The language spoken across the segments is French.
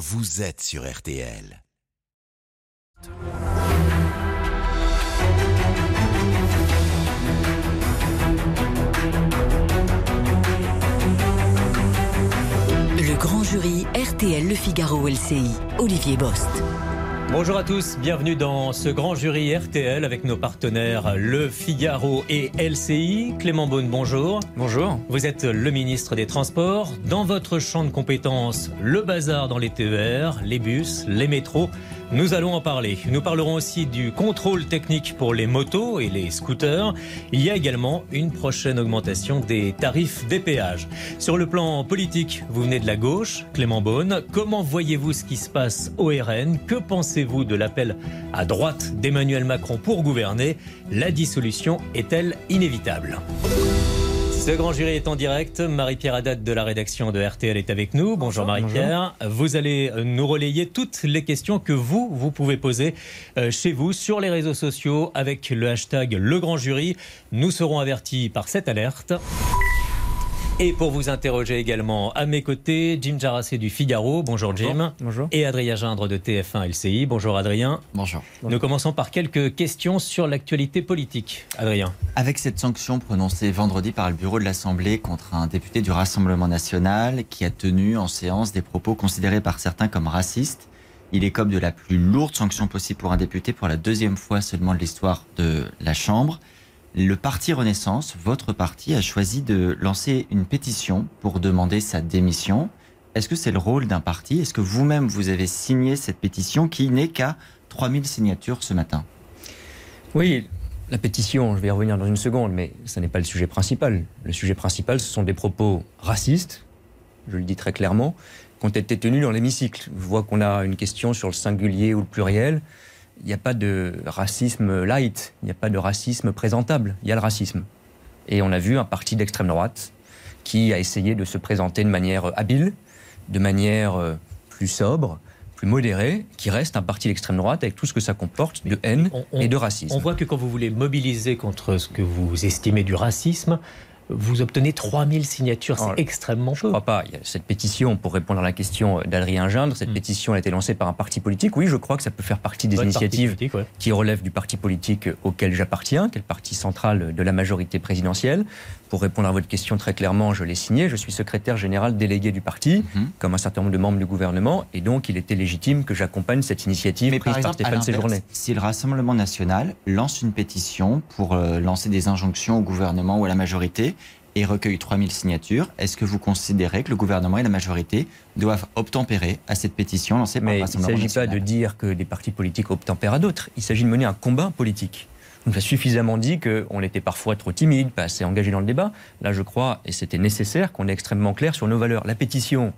vous êtes sur RTL. Le grand jury RTL Le Figaro LCI, Olivier Bost. Bonjour à tous, bienvenue dans ce grand jury RTL avec nos partenaires Le Figaro et LCI. Clément Beaune, bonjour. Bonjour. Vous êtes le ministre des Transports. Dans votre champ de compétences, le bazar dans les TER, les bus, les métros. Nous allons en parler. Nous parlerons aussi du contrôle technique pour les motos et les scooters. Il y a également une prochaine augmentation des tarifs des péages. Sur le plan politique, vous venez de la gauche, Clément Beaune. Comment voyez-vous ce qui se passe au RN Que pensez-vous de l'appel à droite d'Emmanuel Macron pour gouverner? La dissolution est-elle inévitable? Ce grand jury est en direct. Marie-Pierre Haddad de la rédaction de RTL est avec nous. Bonjour Marie-Pierre. Vous allez nous relayer toutes les questions que vous, vous pouvez poser euh, chez vous sur les réseaux sociaux avec le hashtag Le Grand Jury. Nous serons avertis par cette alerte. Et pour vous interroger également à mes côtés, Jim Jarassé du Figaro. Bonjour Jim. Bonjour. Et Adrien Gindre de TF1 LCI. Bonjour Adrien. Bonjour. Nous commençons par quelques questions sur l'actualité politique. Adrien. Avec cette sanction prononcée vendredi par le bureau de l'Assemblée contre un député du Rassemblement national qui a tenu en séance des propos considérés par certains comme racistes, il écope de la plus lourde sanction possible pour un député pour la deuxième fois seulement de l'histoire de la Chambre. Le parti Renaissance, votre parti, a choisi de lancer une pétition pour demander sa démission. Est-ce que c'est le rôle d'un parti? Est-ce que vous-même, vous avez signé cette pétition qui n'est qu'à 3000 signatures ce matin? Oui, la pétition, je vais y revenir dans une seconde, mais ce n'est pas le sujet principal. Le sujet principal, ce sont des propos racistes, je le dis très clairement, qui ont été tenus dans l'hémicycle. Je vois qu'on a une question sur le singulier ou le pluriel il n'y a pas de racisme light, il n'y a pas de racisme présentable, il y a le racisme. Et on a vu un parti d'extrême droite qui a essayé de se présenter de manière habile, de manière euh, plus sobre, plus modérée, qui reste un parti d'extrême droite avec tout ce que ça comporte de haine et de racisme. On voit que quand vous voulez mobiliser contre ce que vous estimez du racisme, vous obtenez 3000 signatures, c'est extrêmement peu. Je ne crois pas. Cette pétition, pour répondre à la question d'Adrien Gindre, cette hmm. pétition a été lancée par un parti politique. Oui, je crois que ça peut faire partie des initiatives qui relèvent du parti politique auquel j'appartiens, qui est le parti central de la majorité présidentielle. Pour répondre à votre question très clairement, je l'ai signé. Je suis secrétaire général délégué du parti, hmm. comme un certain nombre de membres du gouvernement, et donc il était légitime que j'accompagne cette initiative Mais prise par, Stéphane Séjourné. Si le Rassemblement national lance une pétition pour euh, lancer des injonctions au gouvernement ou à la majorité, et recueille 3000 signatures, est-ce que vous considérez que le gouvernement et la majorité doivent obtempérer à cette pétition lancée par le Rassemblement Il ne s'agit pas de dire que des partis politiques obtempèrent à d'autres. Il s'agit de mener un combat politique. On a suffisamment dit qu'on était parfois trop timide, pas assez engagé dans le débat. Là, je crois, et c'était nécessaire, qu'on est extrêmement clair sur nos valeurs. La pétition,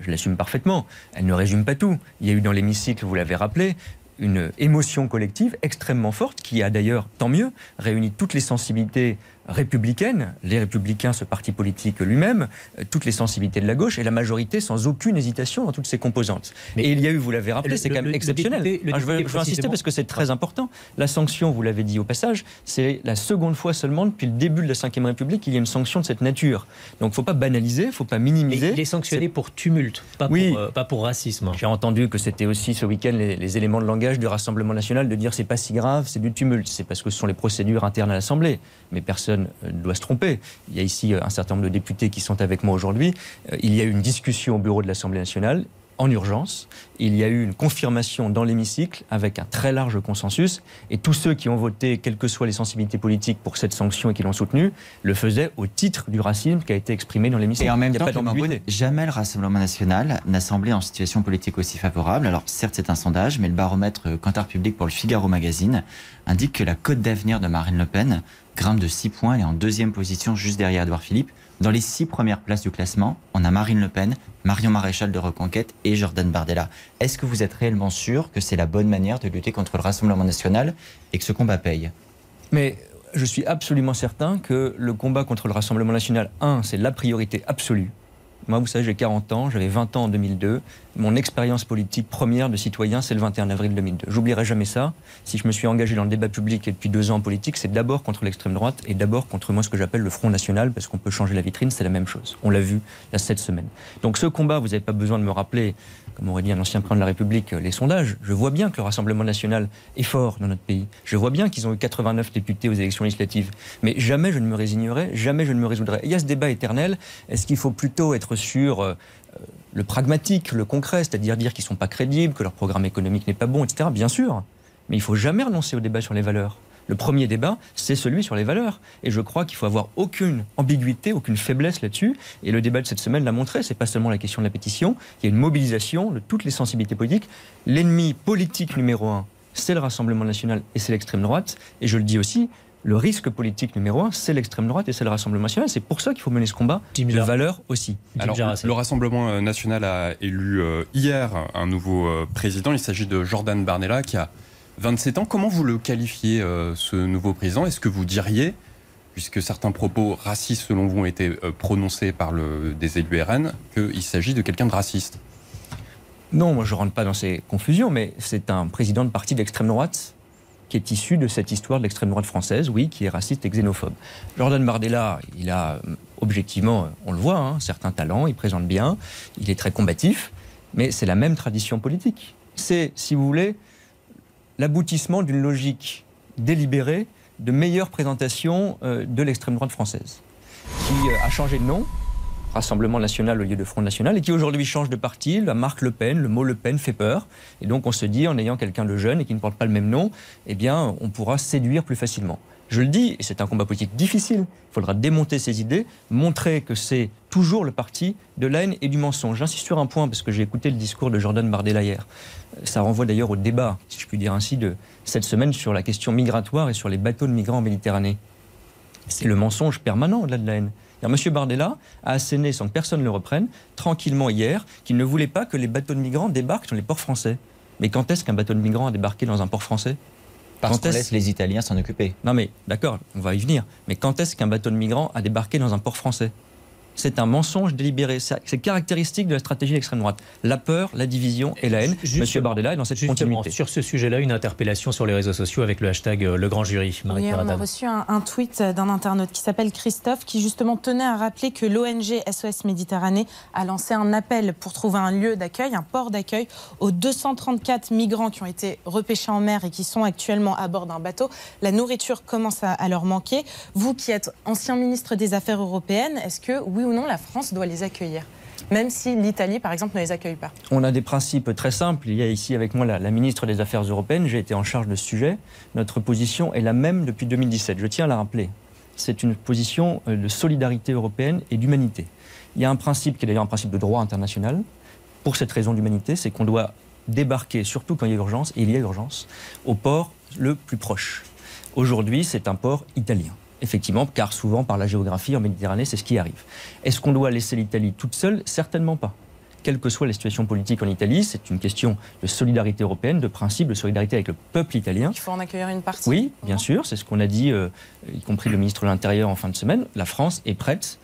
je l'assume parfaitement, elle ne résume pas tout. Il y a eu dans l'hémicycle, vous l'avez rappelé, une émotion collective extrêmement forte qui a d'ailleurs, tant mieux, réuni toutes les sensibilités républicaine, les républicains, ce parti politique lui-même, euh, toutes les sensibilités de la gauche et la majorité sans aucune hésitation dans toutes ses composantes. Mais et il y a eu, vous l'avez rappelé, c'est quand même exceptionnel. je, veux, insister parce que c'est très important. La sanction, vous l'avez dit au passage, c'est la seconde fois seulement depuis le début de la Ve République qu'il y a une sanction de cette nature. Donc il ne faut pas banaliser, il ne faut pas minimiser. il est sanctionné pour tumulte, pas, oui. pour, euh, pas pour racisme. J'ai entendu que c'était aussi ce week-end les, les, éléments de langage du Rassemblement national de dire c'est pas si grave, c'est du tumulte. C'est parce que ce sont les procédures internes à l'Assemblée. Mais personne doit se tromper. Il y a ici euh, un certain nombre de députés qui sont avec moi aujourd'hui. Euh, il y a eu une discussion au bureau de l'Assemblée nationale en urgence. Il y a eu une confirmation dans l'hémicycle avec un très large consensus. Et tous ceux qui ont voté, quelles que soient les sensibilités politiques pour cette sanction et qui l'ont soutenue, le faisaient au titre du racisme qui a été exprimé dans l'hémicycle. Et en même temps, jamais le Rassemblement national n'a semblé en situation politique aussi favorable. Alors certes, c'est un sondage, mais le baromètre Cantar Public pour le Figaro Magazine indique que la cote d'avenir de Marine Le Pen grimpe de 6 points et est en deuxième position juste derrière Edouard Philippe. Dans les six premières places du classement, on a Marine Le Pen, Marion Maréchal de Reconquête et Jordan Bardella. Est-ce que vous êtes réellement sûr que c'est la bonne manière de lutter contre le Rassemblement national et que ce combat paye? Mais je suis absolument certain que le combat contre le Rassemblement national, un, c'est la priorité absolue. Moi, vous savez, j'ai 40 ans, j'avais 20 ans en 2002. Mon expérience politique première de citoyen, c'est le 21 avril 2002. J'oublierai jamais ça. Si je me suis engagé dans le débat public depuis deux ans en politique, c'est d'abord contre l'extrême droite et d'abord contre moi ce que j'appelle le Front National, parce qu'on peut changer la vitrine, c'est la même chose. On l'a vu il y a sept semaines. Donc ce combat, vous n'avez pas besoin de me rappeler, comme aurait dit un ancien président de la République, les sondages. Je vois bien que le Rassemblement national est fort dans notre pays. Je vois bien qu'ils ont eu 89 députés aux élections législatives. Mais jamais je ne me résignerai, jamais je ne me résoudrai. il y a ce débat éternel. Est-ce qu'il faut plutôt être sur euh, le pragmatique, le concret, c'est-à-dire dire qu'ils ne sont pas crédibles, que leur programme économique n'est pas bon, etc. Bien sûr. Mais il ne faut jamais renoncer au débat sur les valeurs. Le premier débat, c'est celui sur les valeurs. Et je crois qu'il faut avoir aucune ambiguïté, aucune faiblesse là-dessus. Et le débat de cette semaine l'a montré. C'est pas seulement la question de la pétition. Il y a une mobilisation de toutes les sensibilités politiques. L'ennemi politique numéro un, c'est le Rassemblement national et c'est l'extrême droite. Et je le dis aussi, le risque politique numéro un, c'est l'extrême droite et c'est le Rassemblement national. C'est pour ça qu'il faut mener ce combat de valeur aussi. Alors, le Rassemblement euh, national a élu euh, hier un nouveau euh, président. Il s'agit de Jordan Barnella qui a 27 ans. Comment vous le qualifiez, ce nouveau président? Est-ce que vous diriez, puisque certains propos racistes selon vous ont été prononcés par le, des élus RN, qu'il s'agit de quelqu'un de raciste? Non, moi je ne rentre pas dans ces confusions, mais c'est un président de parti d'extrême droite qui est issu de cette histoire de l'extrême droite française, oui, qui est raciste et xénophobe. Jordan Bardella, il a euh, objectivement, on le voit, hein, certains talents, il présente bien, il est très combatif, mais c'est la même tradition politique. C'est, si vous voulez, l'aboutissement d'une logique délibérée de meilleure présentation euh, de l'extrême droite française, qui euh, a changé de nom, Rassemblement national au lieu de Front national, et qui aujourd'hui change de parti. La marque Le Pen, le mot Le Pen fait peur. Et donc on se dit, en ayant quelqu'un de jeune et qui ne porte pas le même nom, eh bien, on pourra séduire plus facilement. Je le dis, et c'est un combat politique difficile, il faudra démonter ces idées, montrer que c'est toujours le parti de la haine et du mensonge. J'insiste sur un point, parce que j'ai écouté le discours de Jordan Bardella hier. Ça renvoie d'ailleurs au débat, si je puis dire ainsi, de cette semaine sur la question migratoire et sur les bateaux de migrants en Méditerranée. C'est le mensonge permanent au-delà de la haine. M. Bardella a asséné, sans que personne ne le reprenne, tranquillement hier, qu'il ne voulait pas que les bateaux de migrants débarquent dans les ports français. Mais quand est-ce qu'un bateau de migrants a débarqué dans un port français? Parce qu'on laisse les Italiens s'en occuper. Non mais, d'accord, on va y venir. Mais quand est-ce qu'un bateau de migrants a débarqué dans un port français? C'est un mensonge délibéré. C'est caractéristique de la stratégie d'extrême droite. La peur, la division et la haine. Monsieur Bardella est dans cette continuité. Sur ce sujet-là, une interpellation sur les réseaux sociaux avec le hashtag euh, Le Grand Jury. Marie on a reçu un, tweet d'un internaute qui s'appelle Christophe qui justement tenait à rappeler que l'ONG SOS Méditerranée a lancé un appel pour trouver un lieu d'accueil, un port d'accueil aux 234 migrants qui ont été repêchés en mer et qui sont actuellement à bord d'un bateau. La nourriture commence à, à leur manquer. Vous qui êtes ancien ministre des Affaires européennes, est-ce que oui ou non la France doit les accueillir même si l'Italie, par exemple, ne les accueille pas On a des principes très simples. Il y a ici avec moi la, ministre des Affaires européennes. J'ai été en charge de ce sujet. Notre position est la même depuis 2017. Je tiens à la rappeler. C'est une position euh, de solidarité européenne et d'humanité. Il y a un principe qui est d'ailleurs un principe de droit international. Pour cette raison d'humanité, c'est qu'on doit débarquer, surtout quand il y a urgence, et il y a urgence, au port le plus proche. Aujourd'hui, c'est un port italien effectivement, car souvent par la géographie en Méditerranée, c'est ce qui arrive. Est-ce qu'on doit laisser l'Italie toute seule? Certainement pas. Quelle que soit la situation politique en Italie, c'est une question de solidarité européenne, de principe de solidarité avec le peuple italien. Il faut en accueillir une partie. Oui, bien sûr, c'est ce qu'on a dit, euh, y compris le ministre de l'Intérieur en fin de semaine. La France est prête.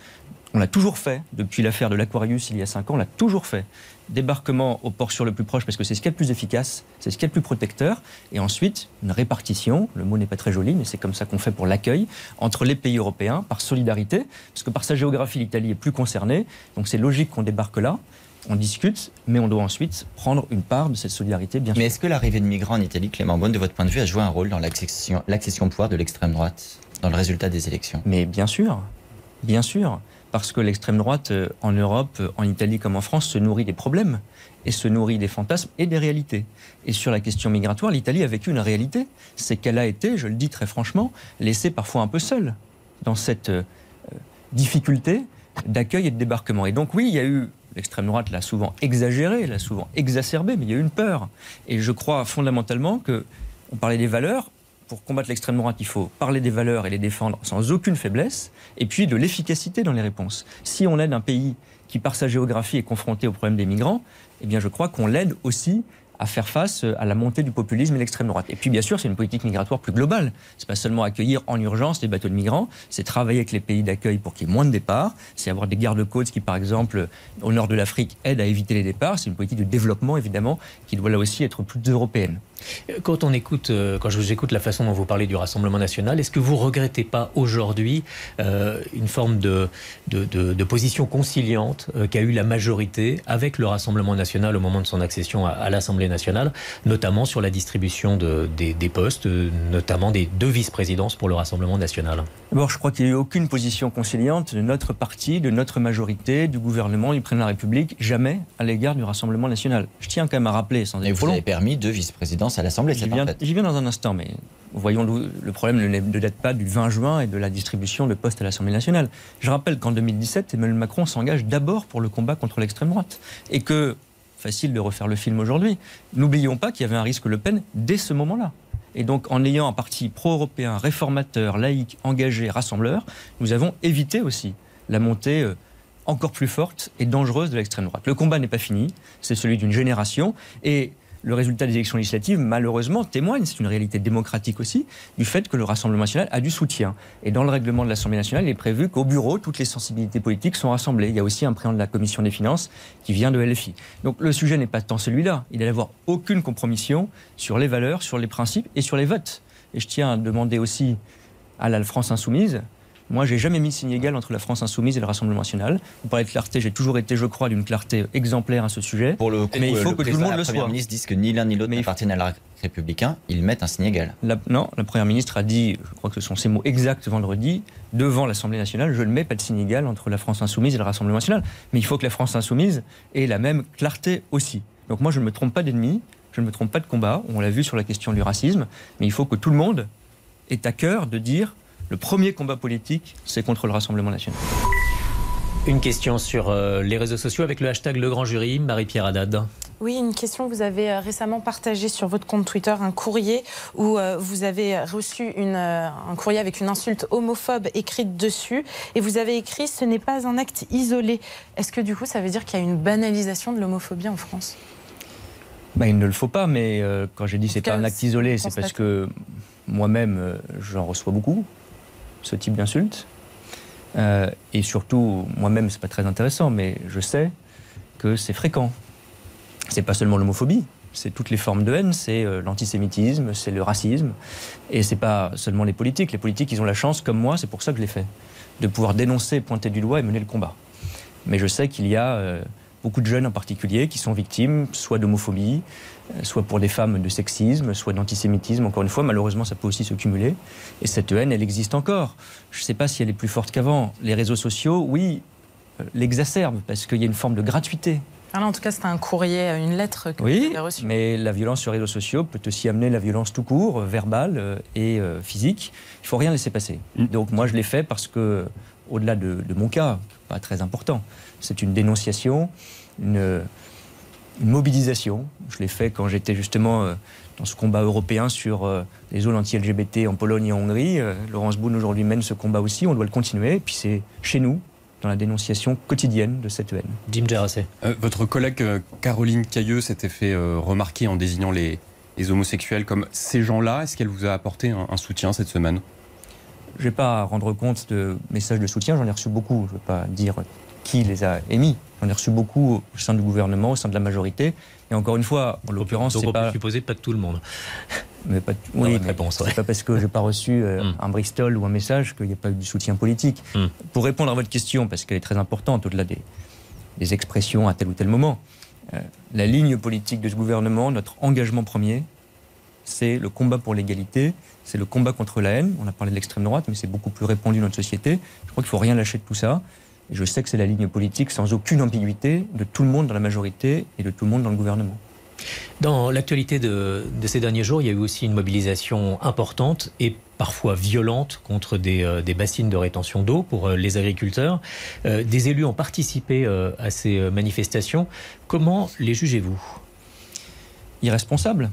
On l'a toujours fait depuis l'affaire de l'Aquarius il y a cinq ans. On l'a toujours fait débarquement au port sur le plus proche parce que c'est ce qui est le plus efficace, c'est ce qui est le plus protecteur, et ensuite une répartition, le mot n'est pas très joli, mais c'est comme ça qu'on fait pour l'accueil, entre les pays européens par solidarité, parce que par sa géographie, l'Italie est plus concernée, donc c'est logique qu'on débarque là. On discute, mais on doit ensuite prendre une part de cette solidarité, bien sûr. Mais est-ce que l'arrivée de migrants en Italie, Clément Beaune, de votre point de vue, a joué un rôle dans l'accession au pouvoir de l'extrême droite, dans le résultat des élections? Mais bien sûr, bien sûr parce que l'extrême droite euh, en Europe, euh, en Italie comme en France, se nourrit des problèmes et se nourrit des fantasmes et des réalités. Et sur la question migratoire, l'Italie a vécu une réalité, c'est qu'elle a été, je le dis très franchement, laissée parfois un peu seule dans cette euh, difficulté d'accueil et de débarquement. Et donc oui, il y a eu L'extrême droite l'a souvent exagéré, l'a souvent exacerbé, mais il y a eu une peur. Et je crois fondamentalement que, on parlait des valeurs, pour combattre l'extrême droite, il faut parler des valeurs et les défendre sans aucune faiblesse, et puis de l'efficacité dans les réponses. Si on aide un pays qui, par sa géographie, est confronté au problème des migrants, eh bien, je crois qu'on l'aide aussi à faire face à la montée du populisme et l'extrême droite. Et puis bien sûr, c'est une politique migratoire plus globale. C'est pas seulement accueillir en urgence les bateaux de migrants, c'est travailler avec les pays d'accueil pour qu'il y ait moins de départs, c'est avoir des gardes-côtes qui, par exemple, au nord de l'Afrique, aident à éviter les départs. C'est une politique de développement, évidemment, qui doit là aussi être plus européenne. Quand on écoute, euh, quand je vous écoute la façon dont vous parlez du Rassemblement national, est-ce que vous regrettez pas aujourd'hui euh, une forme de, de, position conciliante euh, qu'a eu la majorité avec le Rassemblement national au moment de son accession à, l'Assemblée nationale, notamment sur la distribution de, des, postes, notamment des deux vice-présidences pour le Rassemblement national? D'abord, je crois qu'il n'y a eu aucune position conciliante de notre parti, de notre majorité, du gouvernement, du président de la République, jamais à l'égard du Rassemblement national. Je tiens quand même à rappeler, sans Et vous avez permis deux vice-présidences à l'Assemblée. J'y viens, dans un instant, mais voyons le problème ne date pas du 20 juin et de la distribution de postes à l'Assemblée nationale. Je rappelle qu'en 2017, Emmanuel Macron s'engage d'abord pour le combat contre l'extrême droite et que facile de refaire le film aujourd'hui. N'oublions pas qu'il y avait un risque Le Pen dès ce moment-là. Et donc, en ayant un parti pro-européen, réformateur, laïque, engagé, rassembleur, nous avons évité aussi la montée euh, encore plus forte et dangereuse de l'extrême droite. Le combat n'est pas fini, c'est celui d'une génération. Et le résultat des élections législatives, malheureusement, témoigne, c'est une réalité démocratique aussi, du fait que le Rassemblement national a du soutien. Et dans le règlement de l'Assemblée nationale, il est prévu qu'au bureau, toutes les sensibilités politiques sont rassemblées. Il y a aussi un président de la Commission des finances qui vient de LFI. Donc le sujet n'est pas tant celui-là. Il n'y avoir aucune compromission sur les valeurs, sur les principes et sur les votes. Et je tiens à demander aussi à la France insoumise moi, j'ai jamais mis de signe égal entre la France insoumise et le Rassemblement national. Vous parlez de clarté, j'ai toujours été, je crois, d'une clarté exemplaire à ce sujet. Pour le mais il faut que tout le monde le soit. La ministre disent que ni l'un ni l'autre n'appartiennent à la républicain, ils mettent un signe égal. non, la première ministre a dit, je crois que ce sont ses mots exacts vendredi, devant l'Assemblée nationale, je ne mets pas de signe égal entre la France insoumise et le Rassemblement national. Mais il faut que la France insoumise ait la même clarté aussi. Donc moi, je ne me trompe pas d'ennemi, je ne me trompe pas de combat. On l'a vu sur la question du racisme, mais il faut que tout le monde ait à cœur de dire le premier combat politique, c'est contre le Rassemblement national. Une question sur euh, les réseaux sociaux avec le hashtag Le Grand Jury, Marie-Pierre Haddad. Oui, une question. Vous avez euh, récemment partagé sur votre compte Twitter un courrier où euh, vous avez reçu une, un courrier avec une insulte homophobe écrite dessus. Et vous avez écrit Ce n'est pas un acte isolé. Est-ce que du coup, ça veut dire qu'il y a une banalisation de l'homophobie en France? Ben, Il ne le faut pas, mais quand j'ai dit c'est pas un acte isolé, c'est parce que moi-même, j'en reçois beaucoup ce type d'insulte. Euh, et surtout, moi-même, c'est pas très intéressant, mais je sais que c'est fréquent. C'est pas seulement l'homophobie, c'est toutes les formes de haine, c'est euh, l'antisémitisme, c'est le racisme, et c'est pas seulement les politiques. Les politiques, ils ont la chance, comme moi, c'est pour ça que je l'ai fait, de pouvoir dénoncer, pointer du doigt et mener le combat. Mais je sais qu'il y a euh, beaucoup de jeunes en particulier qui sont victimes, soit d'homophobie, euh, soit pour des femmes de sexisme, soit d'antisémitisme. Encore une fois, malheureusement, ça peut aussi se cumuler. Et cette haine, elle existe encore. Je ne sais pas si elle est plus forte qu'avant. Les réseaux sociaux, oui, euh, l'exacerbent parce qu'il y a une forme de gratuité. en tout cas, c'était un courrier, une lettre que oui, vous avez reçue. mais la violence sur les réseaux sociaux peut aussi amener la violence tout court, verbale et euh, physique. Il faut rien laisser passer. Mm. Donc moi, je l'ai fait parce que, au-delà de, de, mon cas, pas très important, c'est une dénonciation, une une mobilisation. Je l'ai fait quand j'étais justement euh, dans ce combat européen sur euh, les zones anti-LGBT en Pologne et en Hongrie. Euh, Laurence Boone aujourd'hui mène ce combat aussi, on doit le continuer. Et puis c'est chez nous, dans la dénonciation quotidienne de cette haine. Jim Gerassé. votre collègue Caroline Cailleux s'était fait remarquer en désignant les, homosexuels comme ces gens-là. Est-ce qu'elle vous a apporté un, soutien cette semaine? Je ne vais pas rendre compte de messages de soutien, j'en ai reçu beaucoup. Je ne vais pas dire qui les a émis. J'en ai reçu beaucoup au sein du gouvernement, au sein de la majorité. Et encore une fois, en l'occurrence, c'est pas. supposer pas de tout le monde. Mais pas, oui, mais c'est pas parce que j'ai pas reçu euh, hmm. un Bristol ou un message qu'il n'y a pas eu du soutien politique. Hmm. Pour répondre à votre question, parce qu'elle est très importante au-delà des, des, expressions à tel ou tel moment, euh, la ligne politique de ce gouvernement, notre engagement premier, c'est le combat pour l'égalité, c'est le combat contre la haine. On a parlé de l'extrême droite, mais c'est beaucoup plus répandu dans notre société. Je crois qu'il faut rien lâcher de tout ça. Je sais que c'est la ligne politique sans aucune ambiguïté de tout le monde dans la majorité et de tout le monde dans le gouvernement. Dans l'actualité de, ces derniers jours, il y a eu aussi une mobilisation importante et parfois violente contre des, euh, bassines de rétention d'eau pour euh, les agriculteurs. Euh, des élus ont participé à ces manifestations. Comment les jugez-vous? Irresponsables.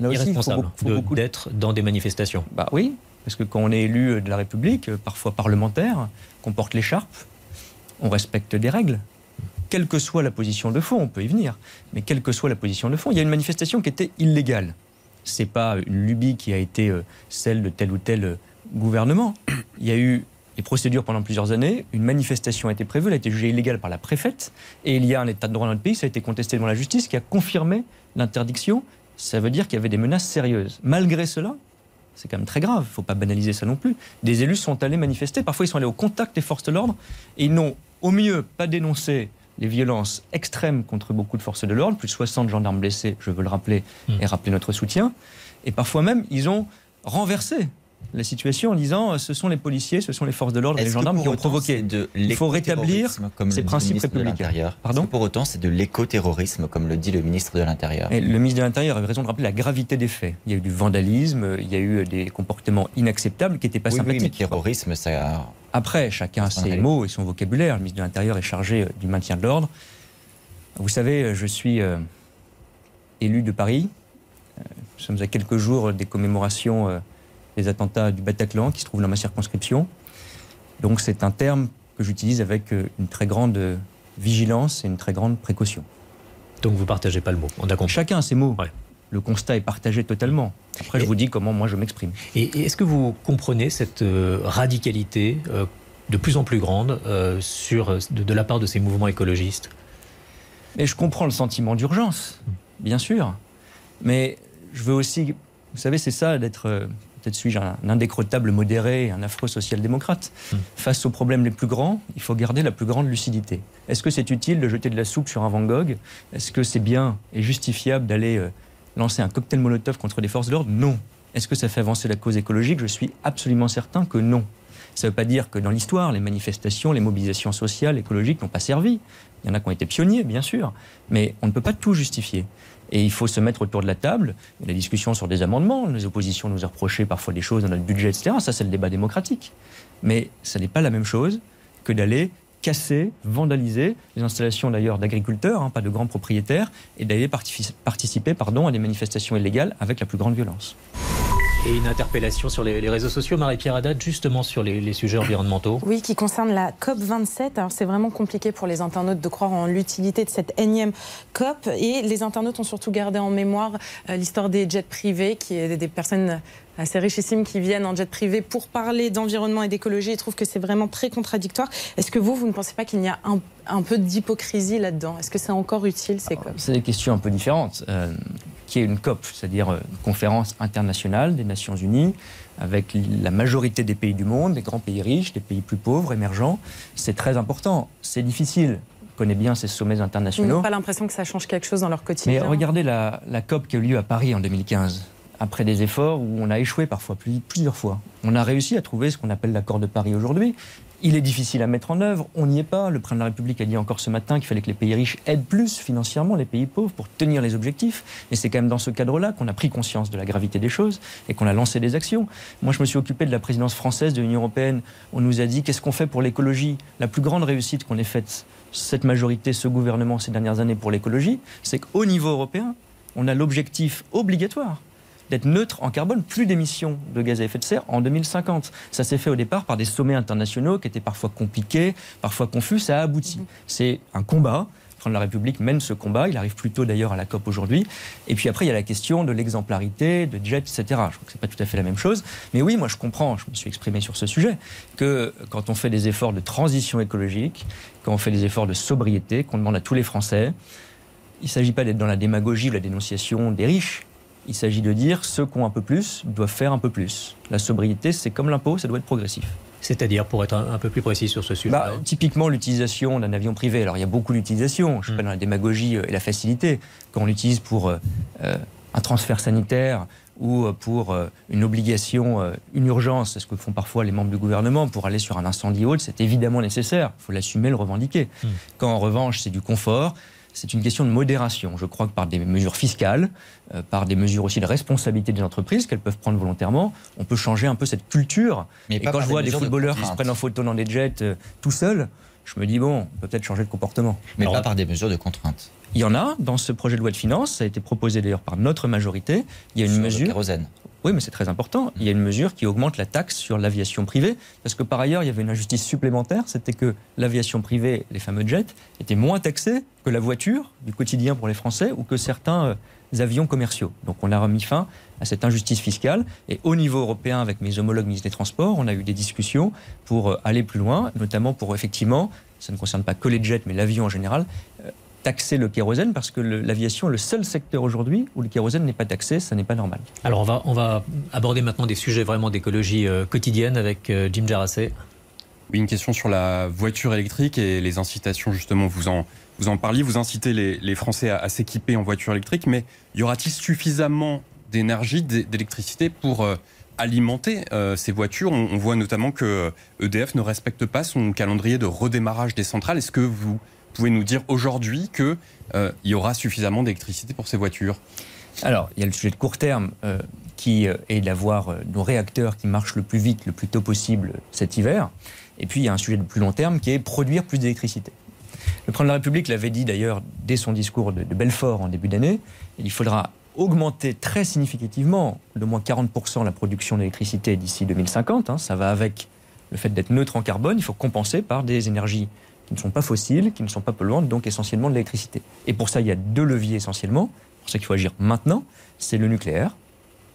Irresponsables d'être dans des manifestations. Bah oui, parce que quand on est élu de la République, parfois parlementaire, qu'on porte l'écharpe, on respecte des règles. quelle que soit la position de fond, on peut y venir, mais quelle que soit la position de fond, il y a une manifestation qui était illégale. Ce n'est pas une lubie qui a été euh, celle de tel ou tel euh, gouvernement. Il y a eu des procédures pendant plusieurs années, une manifestation a été prévue, elle a été jugée illégale par la préfète, et il y a un état de droit dans notre pays, ça a été contesté devant la justice, qui a confirmé l'interdiction. Ça veut dire qu'il y avait des menaces sérieuses. Malgré cela, c'est quand même très grave, il ne faut pas banaliser ça non plus. Des élus sont allés manifester, parfois ils sont allés au contact des forces de l'ordre, et ils n'ont au mieux pas dénoncé les violences extrêmes contre beaucoup de forces de l'ordre, plus de 60 gendarmes blessés, je veux le rappeler, mmh. et rappeler notre soutien, et parfois même ils ont renversé la situation en disant euh, ce sont les policiers, ce sont les forces de l'ordre, les gendarmes qui ont provoqué. De Il faut rétablir ces principes républicains. Pardon Pour autant, c'est de l'écoterrorisme, comme le dit le ministre de l'Intérieur. Le ministre de l'Intérieur avait raison de rappeler la gravité des faits. Il y a eu du vandalisme, il y a eu des comportements inacceptables qui n'étaient pas sympathiques. Oui, mais terrorisme, ça. Après, chacun a ses mots et son vocabulaire. Le ministre de l'Intérieur est chargé euh, du maintien de l'ordre. Vous savez, euh, je suis élu de Paris. Nous sommes à quelques jours des commémorations les attentats du Bataclan qui se trouvent dans ma circonscription. Donc c'est un terme que j'utilise avec euh, une très grande vigilance et une très grande précaution. Donc vous partagez pas le mot, on a Chacun a ses mots. Le constat est partagé totalement. Après, je vous dis comment moi je m'exprime. Et, est-ce que vous comprenez cette euh, radicalité euh, de plus en plus grande sur, de, la part de ces mouvements écologistes? Mais je comprends le sentiment d'urgence, bien sûr. Mais je veux aussi, vous savez, c'est ça d'être peut-être suis-je un, indécrottable modéré, un affreux social-démocrate. Hmm. Face aux problèmes les plus grands, il faut garder la plus grande lucidité. Est-ce que c'est utile de jeter de la soupe sur un Van Gogh? Est-ce que c'est bien et justifiable d'aller euh, lancer un cocktail Molotov contre des forces de l'ordre? Non. Est-ce que ça fait avancer la cause écologique? Je suis absolument certain que non. Ça ne veut pas dire que dans l'histoire, les manifestations, les mobilisations sociales, écologiques n'ont pas servi. Il y en a qui ont été pionniers, bien sûr, mais on ne peut pas tout justifier. Et il faut se mettre autour de la table. La discussion sur des amendements. Les oppositions nous ont parfois des choses dans notre budget, etc. Ça, c'est le débat démocratique. Mais ça n'est pas la même chose que d'aller casser, vandaliser les installations d'ailleurs d'agriculteurs, hein, pas de grands propriétaires, et d'aller participer pardon, à des manifestations illégales avec la plus grande violence. Et une interpellation sur les, réseaux sociaux, Marie-Pierre Haddad, justement sur les, sujets environnementaux. Oui, qui concerne la COP27. Alors c'est vraiment compliqué pour les internautes de croire en l'utilité de cette énième COP. Et les internautes ont surtout gardé en mémoire euh, l'histoire des jets privés, qui est des personnes assez richissimes qui viennent en jet privé pour parler d'environnement et d'écologie Ils trouvent que c'est vraiment très contradictoire. Est-ce que vous, vous ne pensez pas qu'il y a un, peu d'hypocrisie là-dedans? Est-ce que c'est encore utile ces COP C'est des questions un peu différentes. Euh, qui est une COP, c'est-à-dire une euh, conférence internationale des Nations Unies, avec la majorité des pays du monde, des grands pays riches, des pays plus pauvres, émergents. C'est très important. C'est difficile. On connaît bien ces sommets internationaux. Ils n'ont pas l'impression que ça change quelque chose dans leur quotidien. Mais regardez la, la COP qui a eu lieu à Paris en 2015 après des efforts où on a échoué parfois, plusieurs fois. On a réussi à trouver ce qu'on appelle l'accord de Paris aujourd'hui. Il est difficile à mettre en œuvre, on n'y est pas. Le président de la République a dit encore ce matin qu'il fallait que les pays riches aident plus financièrement les pays pauvres pour tenir les objectifs. Et c'est quand même dans ce cadre-là qu'on a pris conscience de la gravité des choses et qu'on a lancé des actions. Moi, je me suis occupé de la présidence française de l'Union européenne. On nous a dit qu'est-ce qu'on fait pour l'écologie? La plus grande réussite qu'on ait faite, cette majorité, ce gouvernement ces dernières années pour l'écologie, c'est qu'au niveau européen, on a l'objectif obligatoire d'être neutre en carbone, plus d'émissions de gaz à effet de serre en 2050. Ça s'est fait au départ par des sommets internationaux qui étaient parfois compliqués, parfois confus, ça a abouti. C'est un combat. De la République mène ce combat, il arrive plutôt d'ailleurs à la COP aujourd'hui. Et puis après, il y a la question de l'exemplarité, de jet, etc. Je crois que ce n'est pas tout à fait la même chose. Mais oui, moi je comprends, je me suis exprimé sur ce sujet, que quand on fait des efforts de transition écologique, quand on fait des efforts de sobriété, qu'on demande à tous les Français, il ne s'agit pas d'être dans la démagogie ou la dénonciation des riches, il s'agit de dire ceux qui ont un peu plus doivent faire un peu plus. La sobriété, c'est comme l'impôt, ça doit être progressif. C'est-à-dire, pour être un, peu plus précis sur ce sujet bah, Typiquement, l'utilisation d'un avion privé. Alors, il y a beaucoup d'utilisation. Je ne suis pas dans la démagogie euh, et la facilité. Quand on l'utilise pour euh, euh, un transfert sanitaire ou pour une obligation, une urgence, c'est ce que font parfois les membres du gouvernement pour aller sur un incendie haute, c'est évidemment nécessaire. Il faut l'assumer, le revendiquer. Hmm. Quand en revanche, c'est du confort, c'est une question de modération. Je crois que par des mesures fiscales, euh, par des mesures aussi de responsabilité des entreprises qu'elles peuvent prendre volontairement, on peut changer un peu cette culture. Mais Et quand je vois des, footballeurs qui se prennent en photo dans des jets euh, tout seuls, je me dis, bon, on peut peut-être changer de comportement. Mais pas par des mesures de contrainte. Il y en a dans ce projet de loi de finances, ça a été proposé d'ailleurs par notre majorité. Il y a une mesure. kérosène. Oui, mais c'est très important. Il y a une mesure qui augmente la taxe sur l'aviation privée, parce que par ailleurs, il y avait une injustice supplémentaire, c'était que l'aviation privée, les fameux jets, étaient moins taxés que la voiture du quotidien pour les Français ou que certains euh, avions commerciaux. Donc on a remis fin à cette injustice fiscale. Et au niveau européen, avec mes homologues ministres des Transports, on a eu des discussions pour euh, aller plus loin, notamment pour effectivement, ça ne concerne pas que les jets, mais l'avion en général, euh, taxer le kérosène parce que l'aviation est le seul secteur aujourd'hui où le kérosène n'est pas taxé, ça n'est pas normal. Alors on va, on va aborder maintenant des sujets vraiment d'écologie euh, quotidienne avec Jim Jarassé. Oui, une question sur la voiture électrique et les incitations, justement, vous en, vous en parliez, vous incitez les, les Français à, à s'équiper en voiture électrique, mais y aura-t-il suffisamment d'énergie, d'électricité pour euh, alimenter euh, ces voitures? On, voit notamment que EDF euh, e ne respecte pas son calendrier de redémarrage des centrales. Est-ce que vous pouvez nous dire aujourd'hui qu'il y aura suffisamment d'électricité pour ces voitures? Alors, il y a le sujet de court terme qui est d'avoir nos réacteurs qui marchent le plus vite, le plus tôt possible cet hiver. Et puis, il y a un sujet de plus long terme qui est produire plus d'électricité. Le président de la République l'avait dit d'ailleurs dès son discours de, Belfort en début d'année. Il faudra augmenter très significativement, de moins 40% la production d'électricité d'ici 2050. Hein. ça va avec le fait d'être neutre en carbone. Il faut compenser par des énergies qui ne sont pas fossiles, qui ne sont pas polluantes, donc essentiellement de l'électricité. Et pour ça, il y a deux leviers essentiellement. Pour ça qu'il faut agir maintenant, c'est le nucléaire.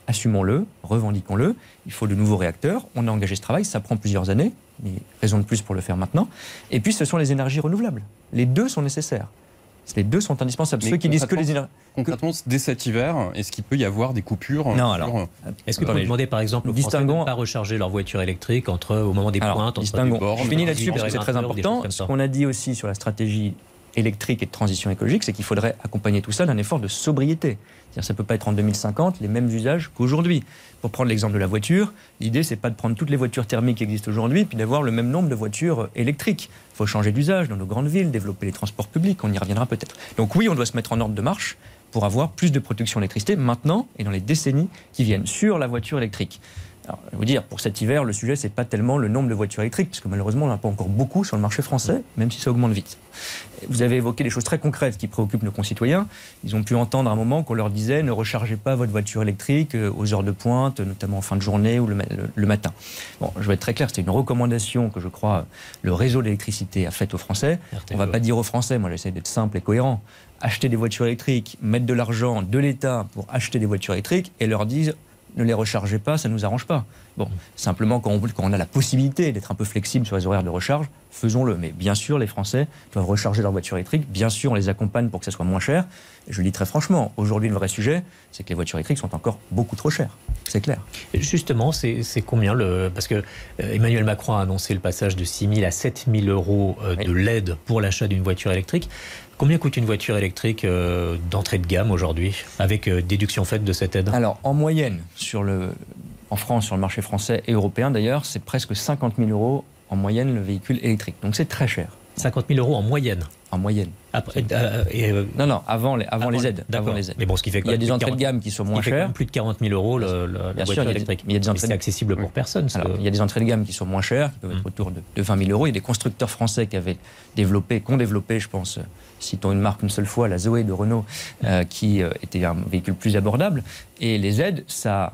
Assumons-le, revendiquons-le. Il faut de nouveaux réacteurs. On a engagé ce travail, ça prend plusieurs années, mais raison de plus pour le faire maintenant. Et puis, ce sont les énergies renouvelables. Les deux sont nécessaires. Les deux sont indispensables. Ceux qui disent que les énergies. Concrètement, dès cet hiver, est-ce qu'il peut y avoir des coupures Non, alors. Euh, est-ce que vous pouvez demander, par exemple, aux Français de ne pas recharger leur voiture électrique entre, au moment des pointes, entre distinguons. Je finis là-dessus parce que c'est très important. Ce qu'on a dit aussi sur la stratégie électrique et de transition écologique, c'est qu'il faudrait accompagner tout ça d'un effort de sobriété. C'est-à-dire ça ne peut pas être en 2050 les mêmes usages qu'aujourd'hui. Pour prendre l'exemple de la voiture, l'idée c'est pas de prendre toutes les voitures thermiques qui existent aujourd'hui puis d'avoir le même nombre de voitures électriques. Faut changer d'usage dans nos grandes villes, développer les transports publics, on y reviendra peut-être. Donc oui, on doit se mettre en ordre de marche pour avoir plus de production d'électricité maintenant et dans les décennies qui viennent sur la voiture électrique. Alors, je vais vous dire, pour cet hiver, le sujet, c'est pas tellement le nombre de voitures électriques, parce que malheureusement, on n'a pas encore beaucoup sur le marché français, même si ça augmente vite. Vous avez évoqué des choses très concrètes qui préoccupent nos concitoyens. Ils ont pu entendre à un moment qu'on leur disait ne rechargez pas votre voiture électrique euh, aux heures de pointe, notamment en fin de journée ou le, matin. Bon, je vais être très clair, c'est une recommandation que je crois le réseau d'électricité a faite aux Français. On ne va pas dire aux Français, moi j'essaie d'être simple et cohérent, acheter des voitures électriques, mettre de l'argent de l'État pour acheter des voitures électriques et leur dire ne les rechargez pas, ça ne nous arrange pas. Bon, simplement, quand on, a la possibilité d'être un peu flexible sur les horaires de recharge, faisons-le. Mais bien sûr, les Français doivent recharger leur voiture électrique. Bien sûr, on les accompagne pour que ça soit moins cher. Et je le dis très franchement, aujourd'hui, le vrai sujet, c'est que les voitures électriques sont encore beaucoup trop chères. C'est clair. justement, c'est combien le. Parce que euh, Emmanuel Macron a annoncé le passage de 6 000 à 7 000 euros euh, de l'aide pour l'achat d'une voiture électrique. Combien coûte une voiture électrique euh, d'entrée de gamme aujourd'hui, avec euh, déduction faite de cette aide Alors, en moyenne, sur le, en France, sur le marché français et européen d'ailleurs, c'est presque 50 000 euros en moyenne le véhicule électrique. Donc c'est très cher. 50 000 euros en moyenne En moyenne. Après, euh, non, non, avant les, avant, les aides. Avant les aides. Mais bon, ce qui fait Il y a des entrées de gamme qui sont moins chères. plus de 40 000 euros le, la voiture électrique. Mais il y a des entrées C'est accessible pour personne. il y a des entrées de gamme qui sont moins chères, qui peuvent être hum. autour de, de 20 000 euros. Il y a des constructeurs français qui avaient développé, qui ont développé, je pense, citons une marque une seule fois, la Zoé de Renault, euh, qui euh, était un véhicule plus abordable. Et les aides, ça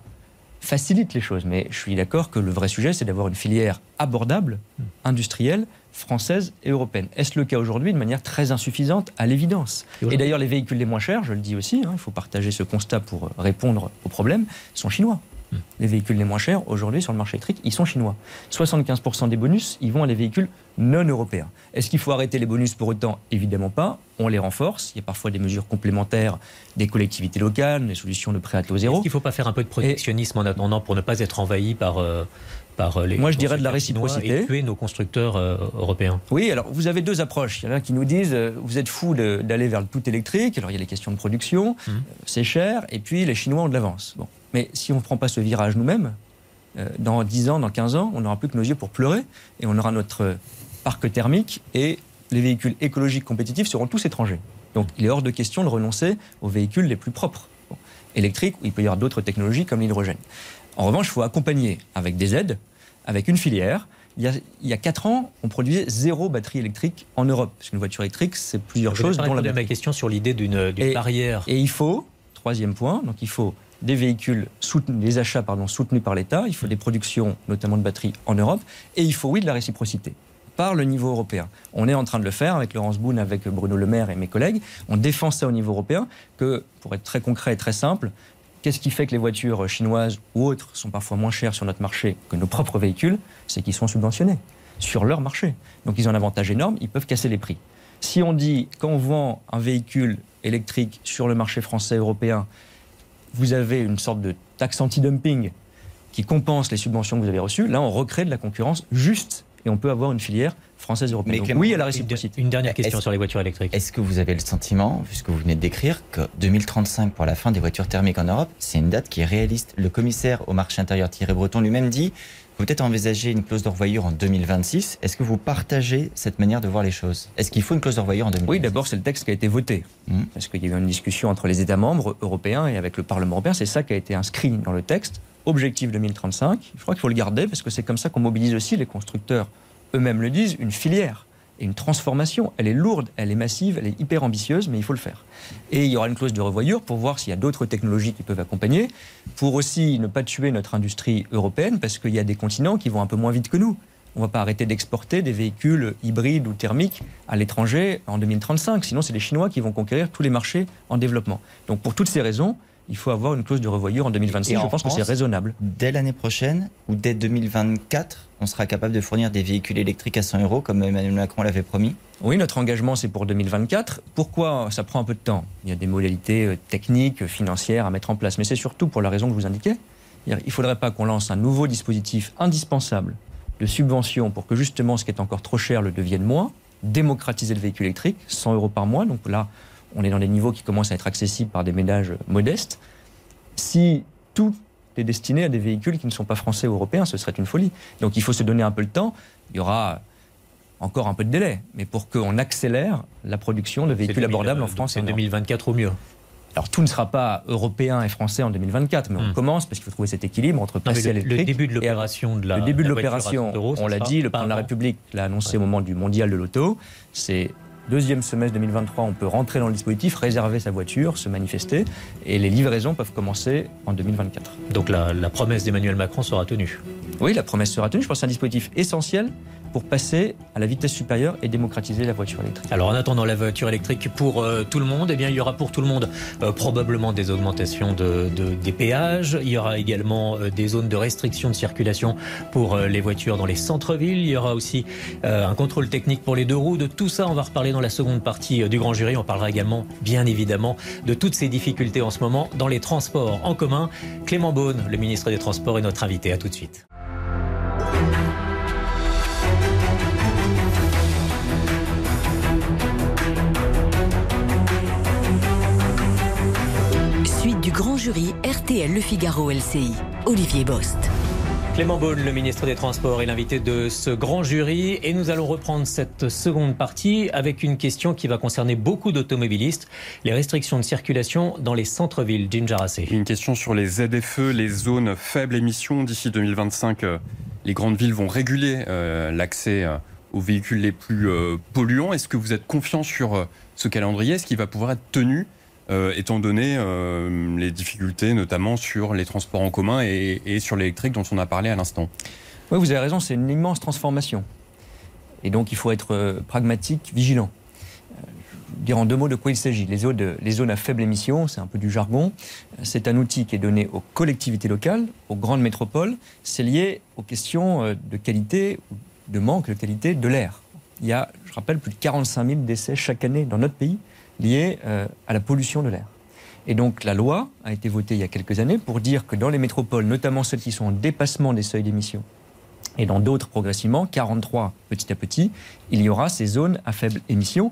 facilite les choses. Mais je suis d'accord que le vrai sujet, c'est d'avoir une filière abordable, industrielle, française et européenne. Est-ce le cas aujourd'hui de manière très insuffisante, à l'évidence Et d'ailleurs, les véhicules les moins chers, je le dis aussi, hein, il faut partager ce constat pour répondre aux problèmes, sont chinois. Les véhicules les moins chers, aujourd'hui, sur le marché électrique, ils sont chinois. 75% des bonus, ils vont à des véhicules non européens. Est-ce qu'il faut arrêter les bonus pour autant? Évidemment pas. On les renforce. Il y a parfois des mesures complémentaires des collectivités locales, des solutions de prêt à taux zéro. Est-ce qu'il ne faut pas faire un peu de protectionnisme en attendant pour ne pas être envahi par... Euh, par euh, les Moi, je dirais de la réciprocité. Et tuer nos constructeurs euh, européens? Oui, alors vous avez deux approches. Il y en a qui nous disent vous êtes fous d'aller vers le tout électrique. Alors il y a les questions de production, hum. c'est cher, et puis les Chinois ont de l'avance. Bon. Mais si on ne prend pas ce virage nous-mêmes, dans 10 ans, dans 15 ans, on n'aura plus que nos yeux pour pleurer et on aura notre parc thermique et les véhicules écologiques compétitifs seront tous étrangers. Donc il est hors de question de renoncer aux véhicules les plus propres. électriques, il peut y avoir d'autres technologies comme l'hydrogène. En revanche, il faut accompagner avec des aides, avec une filière. Il y, a, il y 4 ans, on produisait zéro batterie électrique en Europe. Parce qu'une voiture électrique, c'est plusieurs choses. Dont la ma question sur l'idée d'une barrière. Et il faut, troisième point, donc il faut des véhicules, soutenus, achats soutenus par l'État, il faut des productions, notamment de batteries, en Europe, et il faut, oui, de la réciprocité par le niveau européen. On est en train de le faire avec Laurence Boone, avec Bruno Le Maire et mes collègues. On défend ça au niveau européen, que, pour être très concret et très simple, qu'est-ce qui fait que les voitures chinoises ou autres sont parfois moins chères sur notre marché que nos propres véhicules? C'est qu'ils sont subventionnés sur leur marché. Donc ils ont un avantage énorme, ils peuvent casser les prix. Si on dit, quand on vend un véhicule électrique sur le marché français européen, vous avez une sorte de taxe anti-dumping qui compense les subventions que vous avez reçues, là on recrée de la concurrence juste et on peut avoir une filière française européenne. oui à la réciprocité. Une dernière question sur les voitures électriques. Est-ce que vous avez le sentiment, puisque vous venez de décrire, que 2035 pour la fin des voitures thermiques en Europe, c'est une date qui est réaliste? Le commissaire au marché intérieur Thierry Breton lui-même dit peut-être envisager une clause de revoyure en 2026. Est-ce que vous partagez cette manière de voir les choses? Est-ce qu'il faut une clause de revoyure en 2026 Oui, d'abord, c'est le texte qui a été voté. Mmh. Parce qu'il y a eu une discussion entre les États membres européens et avec le Parlement européen. C'est ça qui a été inscrit dans le texte. Objectif 2035. Je crois qu'il faut le garder parce que c'est comme ça qu'on mobilise aussi les constructeurs eux-mêmes le disent, une filière et une transformation. Elle est lourde, elle est massive, elle est hyper ambitieuse, mais il faut le faire. Et il y aura une clause de revoyure pour voir s'il y a d'autres technologies qui peuvent accompagner, pour aussi ne pas tuer notre industrie européenne, parce qu'il y a des continents qui vont un peu moins vite que nous. On ne va pas arrêter d'exporter des véhicules hybrides ou thermiques à l'étranger en 2035, sinon c'est les Chinois qui vont conquérir tous les marchés en développement. Donc pour toutes ces raisons, il faut avoir une clause de revoyure en 2026. je pense que c'est raisonnable. Dès l'année prochaine ou dès 2024, on sera capable de fournir des véhicules électriques à 100 euros comme Emmanuel Macron l'avait promis Oui, notre engagement c'est pour 2024. Pourquoi ça prend un peu de temps? Il y a des modalités euh, techniques, financières à mettre en place, mais c'est surtout pour la raison que je vous indiquais. Il ne faudrait pas qu'on lance un nouveau dispositif indispensable de subvention pour que justement ce qui est encore trop cher le devienne moins, démocratiser le véhicule électrique, 100 euros par mois. Donc là, on est dans des niveaux qui commencent à être accessibles par des ménages modestes. Si tout destiné à des véhicules qui ne sont pas français ou européens, ce serait une folie. Donc il faut se donner un peu le temps. Il y aura encore un peu de délai, mais pour qu'on accélère la production de véhicules abordables en France. En 2024 au mieux. Alors tout ne sera pas européen et français en 2024, mais on hmm. commence parce qu'il faut trouver cet équilibre entre passer le, le début de l'opération de la le début de l'opération, on l'a dit, le président de la République l'a annoncé au moment du mondial de l'auto, c'est Deuxième semestre 2023, on peut rentrer dans le dispositif, réserver sa voiture, se manifester, et les livraisons peuvent commencer en 2024. Donc la, la promesse d'Emmanuel Macron sera tenue Oui, la promesse sera tenue. Je pense que c'est un dispositif essentiel pour passer à la vitesse supérieure et démocratiser la voiture électrique. Alors en attendant la voiture électrique pour euh, tout le monde, eh bien, il y aura pour tout le monde euh, probablement des augmentations de, des péages, il y aura également euh, des zones de restriction de circulation pour les voitures dans les centres-villes, il y aura aussi un contrôle technique pour les deux roues. De tout ça, on va reparler dans la seconde partie du grand jury. On parlera également, bien évidemment, de toutes ces difficultés en ce moment dans les transports en commun. Clément Beaune, le ministre des Transports, est notre invité. À tout de suite. Grand jury RTL Le Figaro LCI. Olivier Bost. Clément Beaune, le ministre des Transports, est l'invité de ce grand jury et nous allons reprendre cette seconde partie avec une question qui va concerner beaucoup d'automobilistes, les restrictions de circulation dans les centres-villes. Jim Une question sur les ZFE, les zones faibles émissions. D'ici 2025, euh, les grandes villes vont réguler euh, l'accès euh, aux véhicules les plus polluants. Est-ce que vous êtes confiant sur ce calendrier? Est-ce qu'il va pouvoir être tenu euh, étant donné euh, les difficultés notamment sur les transports en commun et, sur l'électrique dont on a parlé à l'instant. Oui, vous avez raison, c'est une immense transformation. Et donc il faut être euh, pragmatique, vigilant. Je dire en deux mots de quoi il s'agit. Les, les zones à faible émission, c'est un peu du jargon. C'est un outil qui est donné aux collectivités locales, aux grandes métropoles. C'est lié aux questions de qualité, de manque de qualité de l'air. Il y a, je rappelle, plus de 45 000 décès chaque année dans notre pays liées euh, à la pollution de l'air. Et donc la loi a été votée il y a quelques années pour dire que dans les métropoles, notamment celles qui sont en dépassement des seuils d'émission, et dans d'autres progressivement, 43 petit à petit, il y aura ces zones à faible émission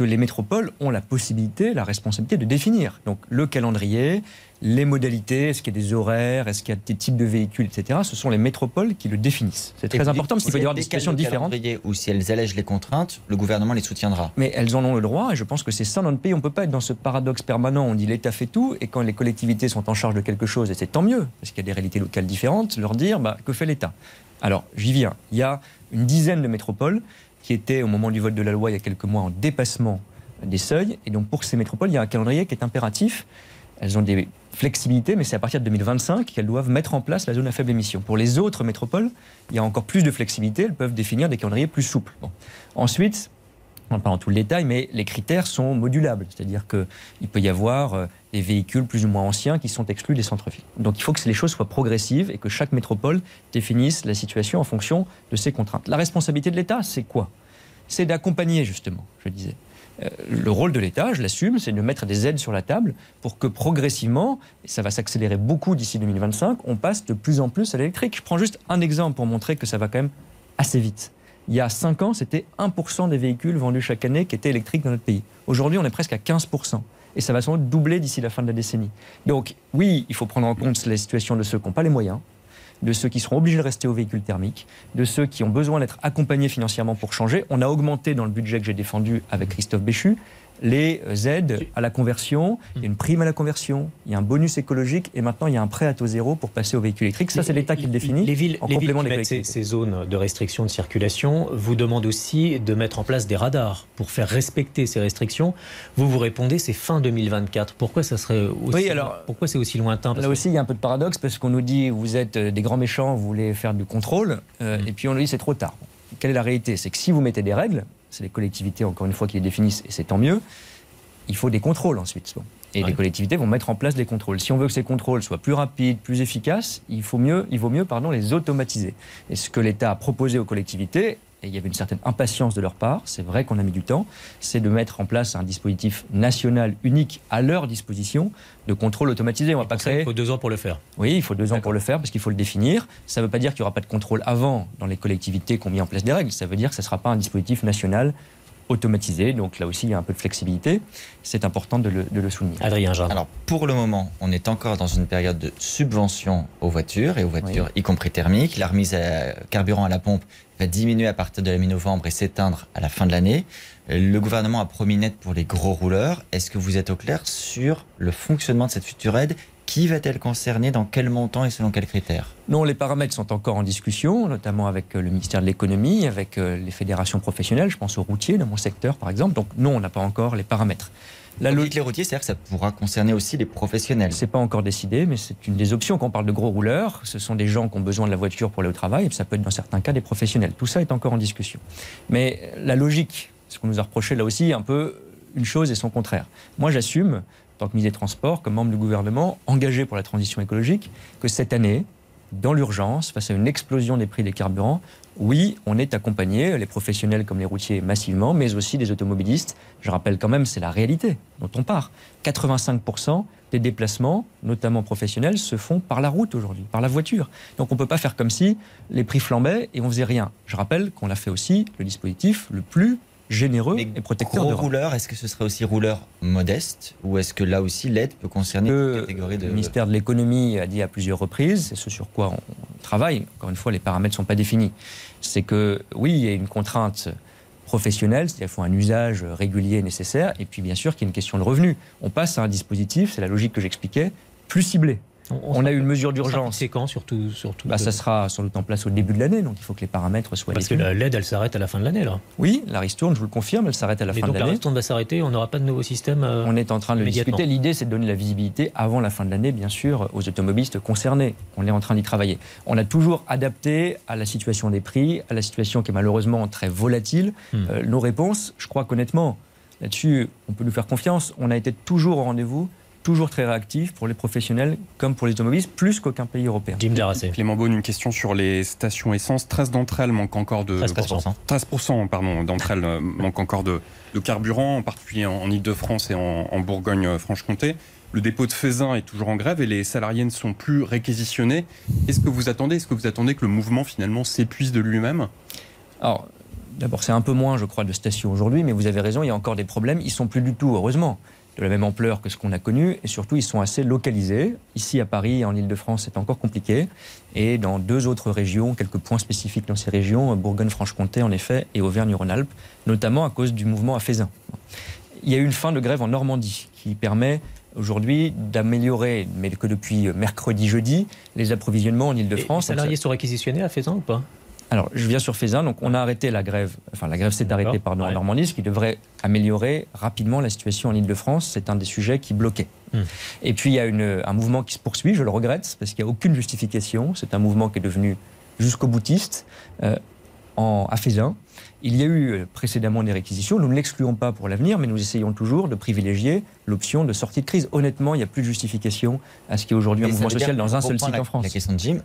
que les métropoles ont la possibilité, la responsabilité de définir. Donc le calendrier, les modalités, est-ce qu'il y a des horaires, est-ce qu'il y a des types de véhicules, etc. Ce sont les métropoles qui le définissent. C'est très important parce qu'il peut y avoir des situations différentes. Ou si elles allègent les contraintes, le gouvernement les soutiendra. Mais elles en ont le droit et je pense que c'est ça dans notre pays. On ne peut pas être dans ce paradoxe permanent. On dit l'État fait tout et quand les collectivités sont en charge de quelque chose, et c'est tant mieux, parce qu'il y a des réalités locales différentes, leur dire bah, que fait l'État? Alors j'y viens. Il y a une dizaine de métropoles qui étaient au moment du vote de la loi il y a quelques mois en dépassement des seuils. Et donc pour ces métropoles, il y a un calendrier qui est impératif elles ont des flexibilités, mais c'est à partir de 2025 qu'elles doivent mettre en place la zone à faible émission. Pour les autres métropoles, il y a encore plus de flexibilité, elles peuvent définir des calendriers plus souples. Ensuite, on ne pas en tout le détail, mais les critères sont modulables. C'est-à-dire qu'il peut y avoir euh, des véhicules plus ou moins anciens qui sont exclus des centres-villes. Donc il faut que les choses soient progressives et que chaque métropole définisse la situation en fonction de ses contraintes. La responsabilité de l'État, c'est quoi? C'est d'accompagner, justement, je disais. Euh, le rôle de l'État, je l'assume, c'est de mettre des aides sur la table pour que progressivement, et ça va s'accélérer beaucoup d'ici 2025, on passe de plus en plus à l'électrique. Je prends juste un exemple pour montrer que ça va quand même assez vite. Il y a 5 ans, c'était 1% des véhicules vendus chaque année qui étaient électriques dans notre pays. Aujourd'hui, on est presque à 15%. Et ça va sans doute doubler d'ici la fin de la décennie. Donc oui, il faut prendre en compte la situation de ceux qui n'ont pas les moyens, de ceux qui seront obligés de rester aux véhicules thermiques, de ceux qui ont besoin d'être accompagnés financièrement pour changer. On a augmenté dans le budget que j'ai défendu avec Christophe Béchu les aides à la conversion. Il y a une prime à la conversion, il y a un bonus écologique et maintenant il y a un prêt à taux zéro pour passer au véhicule électrique. Ça, c'est l'État qui le définit. Les villes, en les complément villes qui des ces, ces zones de restriction de circulation vous demandent aussi de mettre en place des radars pour faire respecter ces restrictions. Vous vous répondez, c'est fin 2024. Pourquoi ça serait aussi, Oui, alors, pourquoi c'est aussi lointain? Là aussi, il y a un peu de paradoxe parce qu'on nous dit vous êtes euh, des grands méchants, vous voulez faire du contrôle, euh, et puis on nous dit c'est trop tard. Quelle est la réalité? C'est que si vous mettez des règles, c'est les collectivités encore une fois qui les définissent, et c'est tant mieux, il faut des contrôles ensuite. Bon. Et Ouais. les collectivités vont mettre en place des contrôles. Si on veut que ces contrôles soient plus rapides, plus efficaces, il, faut mieux, il vaut mieux pardon, les automatiser. Et ce que l'État a proposé aux collectivités, et il y avait une certaine impatience de leur part, c'est vrai qu'on a mis du temps, c'est de mettre en place un dispositif national unique à leur disposition de contrôle automatisé. On va pas créer il faut deux ans pour le faire. oui, il faut deux ans pour le faire parce qu'il faut le définir. Ça ne veut pas dire qu'il n'y aura pas de contrôle avant dans les collectivités qui ont mis en place des règles. Ça veut dire que ce ne sera pas un dispositif national automatisé. Donc là aussi, il y a un peu de flexibilité. C'est important de le, de le souligner. Adrien Jean. Alors, pour le moment, on est encore dans une période de subvention aux voitures et aux voitures y compris thermiques. La remise à carburant à la pompe va diminuer à partir de la mi-novembre et s'éteindre à la fin de l'année. Le gouvernement a promis net pour les gros rouleurs. Est-ce que vous êtes au clair sur le fonctionnement de cette future aide Qui va-t-elle concerner Dans quel montant et selon quels critères? Non, les paramètres sont encore en discussion, notamment avec euh, le ministère de l'économie, avec euh, les fédérations professionnelles. Je pense aux routiers dans mon secteur, par exemple. Donc non, on n'a pas encore les paramètres. La Quand vous lo- dites les routiers, c'est-à-dire que ça pourra concerner aussi les professionnels. C'est pas encore décidé, mais c'est une des options quand on parle de gros rouleurs. Ce sont des gens qui ont besoin de la voiture pour aller au travail, et ça peut être dans certains cas des professionnels. Tout ça est encore en discussion. Mais la logique, ce qu'on nous a reproché là aussi, un peu une chose et son contraire. Moi, j'assume, tant que ministre des Transports, comme membre du gouvernement, engagé pour la transition écologique, que cette année, dans l'urgence, face à une explosion des prix des carburants, oui, on est accompagné, les professionnels comme les routiers massivement, mais aussi des automobilistes. Je rappelle quand même, c'est la réalité dont on part. 85% des déplacements, notamment professionnels, se font par la route aujourd'hui, par la voiture. Donc on ne peut pas faire comme si les prix flambaient et on faisait rien. Je rappelle qu'on a fait aussi le dispositif le plus généreux Mais et protecteur gros rouleurs, est-ce que ce serait aussi rouleur modeste ou est-ce que là aussi l'aide peut concerner une catégorie de le ministère de l'économie a dit à plusieurs reprises, c'est ce sur quoi on travaille, encore une fois, les paramètres ne sont pas définis, c'est que oui, il y a une contrainte professionnelle, c'est-à-dire qu'il faut un usage régulier nécessaire, et puis bien sûr qu'il y a une question de revenu. On passe à un dispositif, c'est la logique que j'expliquais, plus ciblé. On a eu une mesure d'urgence. C'est quand, surtout, surtout Bah, ça sera sans doute en place au début de l'année, donc il faut que les paramètres soient Parce que définis. la- l'aide, elle s'arrête à la fin de l'année, là. Oui, la ristourne, je vous le confirme, elle s'arrête à la Mais fin donc de la l'année. ristourne va s'arrêter, on n'aura pas de nouveau système. euh, On est en train de le discuter. L'idée, c'est de donner la visibilité avant la fin de l'année, bien sûr, aux automobilistes concernés. On est en train d'y travailler. On a toujours adapté à la situation des prix, à la situation qui est malheureusement très volatile. Hmm. Euh, nos réponses, je crois qu'honnêtement, là-dessus, on peut nous faire confiance. On a été toujours au rendez-vous, toujours très réactifs pour les professionnels comme pour les automobilistes, plus qu'aucun pays européen. Jim. Clément Beaune, une question sur les stations essence. 13 d'entre elles manquent encore de 13%. 13% pardon, d'entre elles euh, manquent encore de, de carburant, en particulier en, en Ile-de-France et en, en Bourgogne-Franche-Comté. Le dépôt de Faisin est toujours en grève et les salariés ne sont plus réquisitionnés. Est-ce que vous attendez Est-ce que vous attendez que le mouvement finalement s'épuise de lui-même? Alors, d'abord, c'est un peu moins, je crois, de stations aujourd'hui, mais vous avez raison, il y a encore des problèmes. Ils sont plus du tout, heureusement, de la même ampleur que ce qu'on a connu, et surtout, ils sont assez localisés. Ici, à Paris en Ile-de-France, c'est encore compliqué. Et dans deux autres régions, quelques points spécifiques dans ces régions, Bourgogne-Franche-Comté, en effet, et Auvergne-Rhône-Alpes, notamment à cause du mouvement à Faisin. Il y a eu une fin de grève en Normandie qui permet aujourd'hui d'améliorer, mais que depuis mercredi, jeudi, les approvisionnements en Et Les Ile-de-France. salariés sont réquisitionnés à Faisan ou pas? Alors, je viens sur Fézin. Donc, on a arrêté la grève. Enfin, la grève s'est arrêtée, pardon, en Normandie, ce qui devrait améliorer rapidement la situation en Ile-de-France. C'est un des sujets qui bloquait. Hmm. Et puis, il y a une, un mouvement qui se poursuit. Je le regrette parce qu'il n'y a aucune justification. C'est un mouvement qui est devenu jusqu'au boutiste euh, en, à Fézin. Il y a eu euh, précédemment des réquisitions. Nous ne l'excluons pas pour l'avenir, mais nous essayons toujours de privilégier l'option de sortie de crise. Honnêtement, il n'y a plus de justification à ce qu'il y ait aujourd'hui un mouvement social dans un seul site en France. La question de Jim,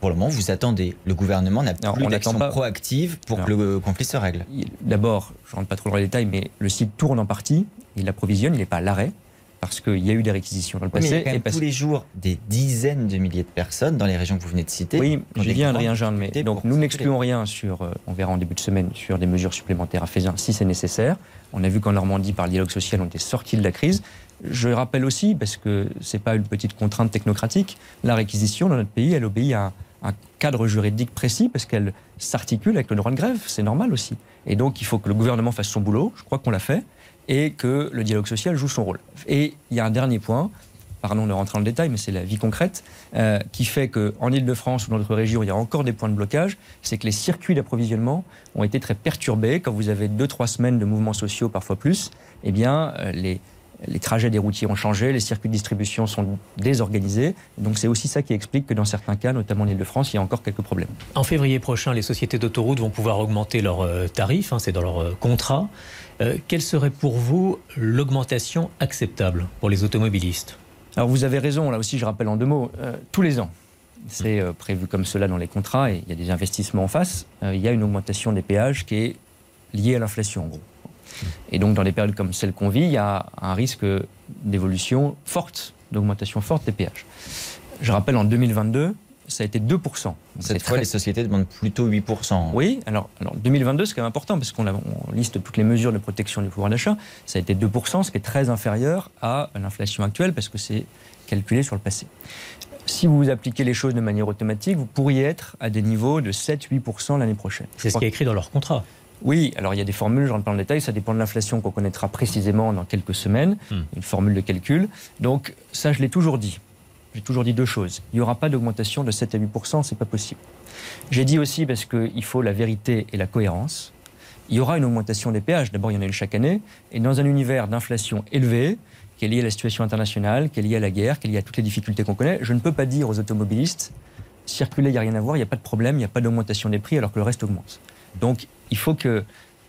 pour le moment, vous attendez. Le gouvernement n'a plus d'action proactive pour que le conflit se règle. D'abord, je ne rentre pas trop dans les détails, mais le site tourne en partie. Il approvisionne, il n'est pas à l'arrêt parce qu'il y a eu des réquisitions dans le passé. il y a tous les jours des dizaines de milliers de personnes dans les régions que vous venez de citer. Oui, j'y viens, Adrien Jeanne. Mais donc nous n'excluons rien sur, euh, on verra en début de semaine, sur des mesures supplémentaires à Fézin si c'est nécessaire. On a vu qu'en Normandie, par le dialogue social, on était sorti de la crise. Je rappelle aussi, parce que ce n'est pas une petite contrainte technocratique, la réquisition dans notre pays, elle obéit à un cadre juridique précis parce qu'elle s'articule avec le droit de grève. C'est normal aussi. Et donc, il faut que le gouvernement fasse son boulot. Je crois qu'on l'a fait. Et que le dialogue social joue son rôle. Et il y a un dernier point, pardon de rentrer dans le détail, mais c'est la vie concrète, euh, qui fait qu'en Ile-de-France ou dans d'autres régions, il y a encore des points de blocage. C'est que les circuits d'approvisionnement ont été très perturbés. Quand vous avez deux, trois semaines de mouvements sociaux, parfois plus, eh bien, euh, les, les trajets des routiers ont changé, les circuits de distribution sont désorganisés. Donc c'est aussi ça qui explique que dans certains cas, notamment en Ile-de-France, il y a encore quelques problèmes. En février prochain, les sociétés d'autoroutes vont pouvoir augmenter leurs euh, tarifs, hein, c'est dans leur euh, contrat. Euh, quelle serait pour vous l'augmentation acceptable pour les automobilistes? Alors vous avez raison, là aussi je rappelle en deux mots, tous les ans, c'est prévu comme cela dans les contrats et il y a des investissements en face, il y a une augmentation des péages qui est liée à l'inflation en gros. Et donc, dans des périodes comme celle qu'on vit, il y a un risque d'évolution forte, d'augmentation forte des péages. Je rappelle, en 2022, ça a été 2%. Cette fois, les sociétés demandent plutôt 8%. Oui, alors, alors 2022, c'est quand même important, parce qu'on liste toutes les mesures de protection du pouvoir d'achat. Ça a été 2%, ce qui est très inférieur à l'inflation actuelle, parce que c'est calculé sur le passé. Si vous appliquez les choses de manière automatique, vous pourriez être à des niveaux de 7-8% l'année prochaine. C'est ce qui est écrit dans leur contrat. Oui, alors il y a des formules, je rentre pas le détail, ça dépend de l'inflation qu'on connaîtra précisément dans quelques semaines, hmm. une formule de calcul. Donc ça, je l'ai toujours dit. J'ai toujours dit deux choses. Il n'y aura pas d'augmentation de 7 à 8% c'est pas possible. J'ai dit aussi parce qu'il faut la vérité et la cohérence. Il y aura une augmentation des péages. D'abord, il y en a une chaque année. Et dans un univers d'inflation élevée, qui est lié à la situation internationale, qui est lié à la guerre, qui est lié à toutes les difficultés qu'on connaît, je ne peux pas dire aux automobilistes circuler, il n'y a rien à voir, il n'y a pas de problème, il n'y a pas d'augmentation des prix alors que le reste augmente. Donc il faut que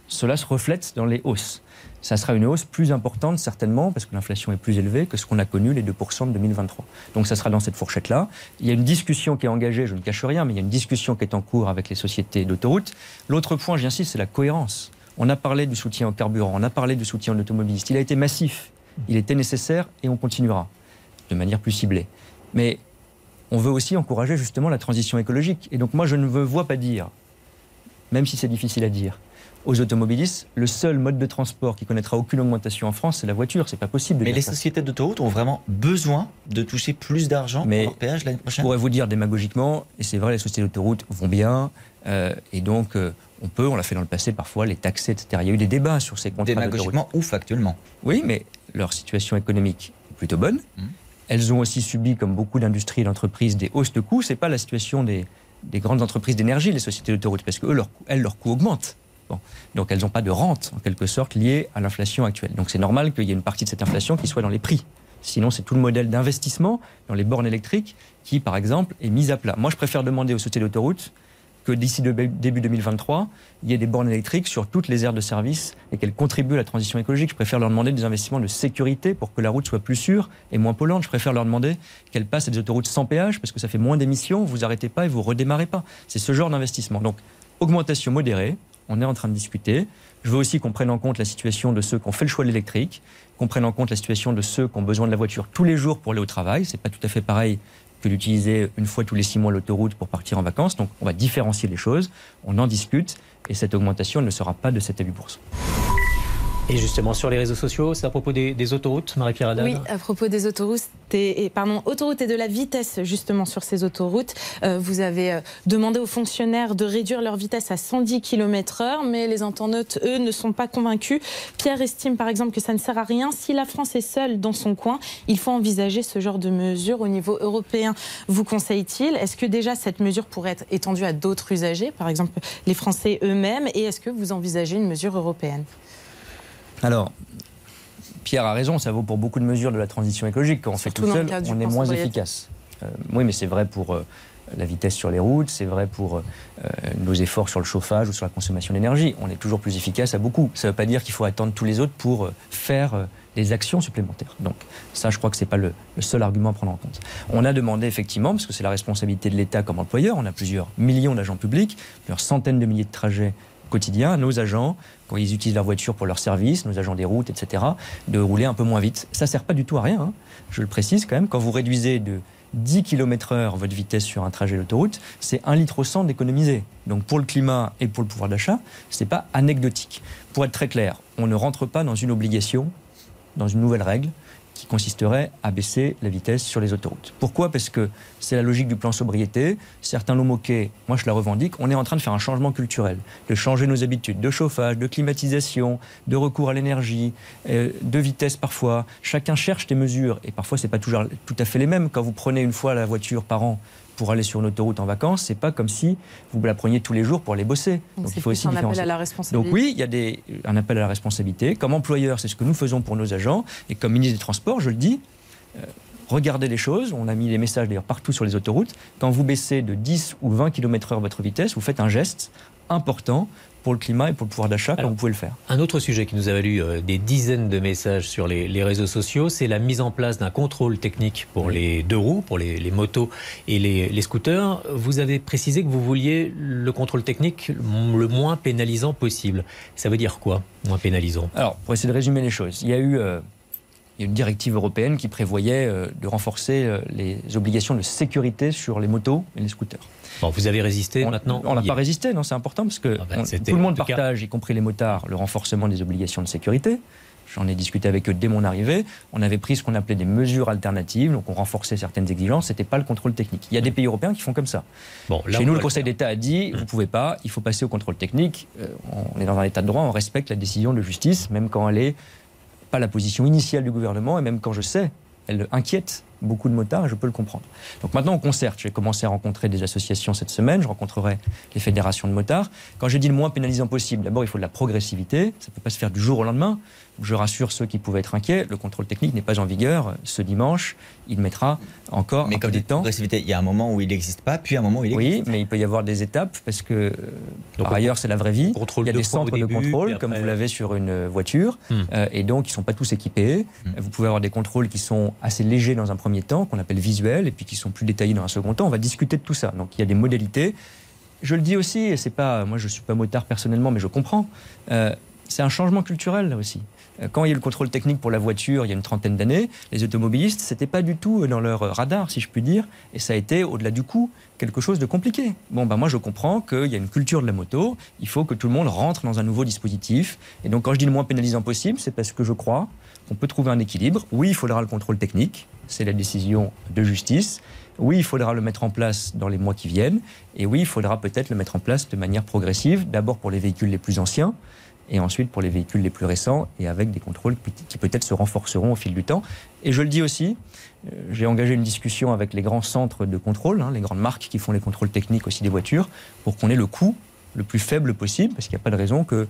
cela se reflète dans les hausses. Ça sera une hausse plus importante certainement parce que l'inflation est plus élevée que ce qu'on a connu les 2% de 2023. Donc ça sera dans cette fourchette-là. Il y a une discussion qui est engagée, je ne cache rien, mais il y a une discussion qui est en cours avec les sociétés d'autoroutes. L'autre point, j'insiste, c'est la cohérence. On a parlé du soutien au carburant, on a parlé du soutien aux automobilistes. Il a été massif, il était nécessaire et on continuera de manière plus ciblée. Mais on veut aussi encourager justement la transition écologique. Et donc moi, je ne veux vois pas dire même si c'est difficile à dire, aux automobilistes, le seul mode de transport qui connaîtra aucune augmentation en France, c'est la voiture. C'est pas possible. Mais les sociétés d'autoroutes ont vraiment besoin de toucher plus d'argent pour leur péage l'année prochaine. Je pourrais vous dire démagogiquement, et c'est vrai, les sociétés d'autoroutes vont bien, euh, et donc euh, on peut, on l'a fait dans le passé parfois, les taxer, etc. Il y a eu des débats sur ces contrats Démagogiquement ou factuellement Oui, mais leur situation économique est plutôt bonne. Mmh. Elles ont aussi subi, comme beaucoup d'industries et d'entreprises, des hausses de coûts. C'est pas la situation des des grandes entreprises d'énergie, les sociétés d'autoroutes, parce que leur, elles, leur coût augmente. Donc elles n'ont pas de rente, en quelque sorte, liée à l'inflation actuelle. Donc c'est normal qu'il y ait une partie de cette inflation qui soit dans les prix. Sinon, c'est tout le modèle d'investissement dans les bornes électriques qui, par exemple, est mis à plat. Moi, je préfère demander aux sociétés d'autoroutes que d'ici début 2023, il y ait des bornes électriques sur toutes les aires de service et qu'elles contribuent à la transition écologique. Je préfère leur demander des investissements de sécurité pour que la route soit plus sûre et moins polluante. Je préfère leur demander qu'elles passent à des autoroutes sans péage parce que ça fait moins d'émissions, vous arrêtez pas et vous redémarrez pas. C'est ce genre d'investissement. Donc, augmentation modérée, on est en train de discuter. Je veux aussi qu'on prenne en compte la situation de ceux qui ont fait le choix de l'électrique, qu'on prenne en compte la situation de ceux qui ont besoin de la voiture tous les jours pour aller au travail. C'est pas tout à fait pareil que d'utiliser une fois tous les six mois l'autoroute pour partir en vacances. Donc on va différencier les choses, on en discute, et cette augmentation ne sera pas de 7 à 8 Et justement, sur les réseaux sociaux, c'est à propos des, autoroutes, Marie-Pierre Oui, à propos des autoroutes et, pardon, autoroutes et de la vitesse, justement, sur ces autoroutes. Euh, vous avez euh, demandé aux fonctionnaires de réduire leur vitesse à 110 km/h, mais les internautes, eux, ne sont pas convaincus. Pierre estime, par exemple, que ça ne sert à rien. Si la France est seule dans son coin, il faut envisager ce genre de mesure au niveau européen. Vous conseille-t-il? Est-ce que déjà cette mesure pourrait être étendue à d'autres usagers, par exemple les Français eux-mêmes? Et est-ce que vous envisagez une mesure européenne? Alors, Pierre a raison, ça vaut pour beaucoup de mesures de la transition écologique. Quand on fait tout seul, on est moins efficace. Euh, oui, mais c'est vrai pour euh, la vitesse sur les routes, c'est vrai pour euh, nos efforts sur le chauffage ou sur la consommation d'énergie. On est toujours plus efficace à beaucoup. Ça ne veut pas dire qu'il faut attendre tous les autres pour faire des actions supplémentaires. Donc ça, je crois que ce n'est pas le, le, seul argument à prendre en compte. On a demandé effectivement, parce que c'est la responsabilité de l'État comme employeur, on a plusieurs millions d'agents publics, plusieurs centaines de milliers de trajets quotidien nos agents, quand ils utilisent leur voiture pour leur service, nos agents des routes, etc., de rouler un peu moins vite. Ça ne sert pas du tout à rien, hein. je le précise quand même. Quand vous réduisez de 10 km/h votre vitesse sur un trajet d'autoroute, c'est 1 litre au 100 d'économiser. Donc pour le climat et pour le pouvoir d'achat, ce n'est pas anecdotique. Pour être très clair, on ne rentre pas dans une obligation, dans une nouvelle règle qui consisterait à baisser la vitesse sur les autoroutes. Pourquoi? Parce que c'est la logique du plan sobriété. Certains l'ont moqué, moi je la revendique. On est en train de faire un changement culturel, de changer nos habitudes de chauffage, de climatisation, de recours à l'énergie, euh, de vitesse parfois. Chacun cherche des mesures et parfois c'est pas toujours tout à fait les mêmes. Quand vous prenez une fois la voiture par an pour aller sur une autoroute en vacances, c'est pas comme si vous la preniez tous les jours pour aller bosser. Donc, il faut aussi un appel à la responsabilité. Donc oui, il y a des, un appel à la responsabilité. Comme employeur, c'est ce que nous faisons pour nos agents. Et comme ministre des Transports, je le dis, euh, regardez les choses. On a mis les messages d'ailleurs partout sur les autoroutes. Quand vous baissez de 10 ou 20 km/h votre vitesse, vous faites un geste important pour le climat et pour le pouvoir d'achat comme vous pouvez le faire. Un autre sujet qui nous a valu euh, des dizaines de messages sur les, réseaux sociaux, c'est la mise en place d'un contrôle technique pour les deux roues, pour les, motos et les, scooters. Vous avez précisé que vous vouliez le contrôle technique le moins pénalisant possible. Ça veut dire quoi, moins pénalisant? Alors, pour essayer de résumer les choses, il y a eu... Euh, une directive européenne qui prévoyait euh, de renforcer les obligations de sécurité sur les motos et les scooters. Bon, vous avez résisté maintenant On n'a pas résisté, non, c'est important parce que ah ben, tout le monde partage, y compris les motards, le renforcement des obligations de sécurité. J'en ai discuté avec eux dès mon arrivée. On avait pris ce qu'on appelait des mesures alternatives, donc on renforçait certaines exigences. C'était pas le contrôle technique. Il y a des pays européens qui font comme ça. Bon, Chez nous, le Conseil d'État a dit vous pouvez pas, il faut passer au contrôle technique. Euh, on est dans un état de droit, on respecte la décision de justice, même quand elle est pas la position initiale du gouvernement, et même quand je sais, elle inquiète beaucoup de motards je peux le comprendre. Donc maintenant, on concerte. Je vais commencer à rencontrer des associations cette semaine. Je rencontrerai les fédérations de motards. Quand j'ai dit le moins pénalisant possible, d'abord, il faut de la progressivité. Ça ne peut pas se faire du jour au lendemain. Je rassure ceux qui pouvaient être inquiets, le contrôle technique n'est pas en vigueur ce dimanche. Il mettra encore mais un peu de temps. Il y a un moment où il n'existe pas, puis un moment où il existe. Oui, mais il peut y avoir des étapes parce que euh, par ailleurs c'est la vraie vie. Il y a des centres de contrôle comme vous l'avez sur une voiture hmm. euh, et donc ils ne sont pas tous équipés. Hmm. Vous pouvez avoir des contrôles qui sont assez légers dans un premier temps, qu'on appelle visuels, et puis qui sont plus détaillés dans un second temps. On va discuter de tout ça. Donc il y a des modalités. Je le dis aussi, et c'est pas, moi je suis pas motard personnellement, mais je comprends. Euh, c'est un changement culturel là aussi. Euh, quand il y a eu le contrôle technique pour la voiture il y a une trentaine d'années, les automobilistes, c'était pas du tout euh, dans leur radar, si je puis dire, et ça a été, au-delà du coût, quelque chose de compliqué. Bon, ben moi je comprends qu'il y a une culture de la moto, il faut que tout le monde rentre dans un nouveau dispositif, et donc quand je dis le moins pénalisant possible, c'est parce que je crois qu'on peut trouver un équilibre. Oui, il faudra le contrôle technique, c'est la décision de justice. Oui, il faudra le mettre en place dans les mois qui viennent, et oui, il faudra peut-être le mettre en place de manière progressive, d'abord pour les véhicules les plus anciens, et ensuite pour les véhicules les plus récents et avec des contrôles qui peut-être se renforceront au fil du temps. Et je le dis aussi, euh, j'ai engagé une discussion avec les grands centres de contrôle, hein, les grandes marques qui font les contrôles techniques aussi des voitures, pour qu'on ait le coût le plus faible possible, parce qu'il n'y a pas de raison que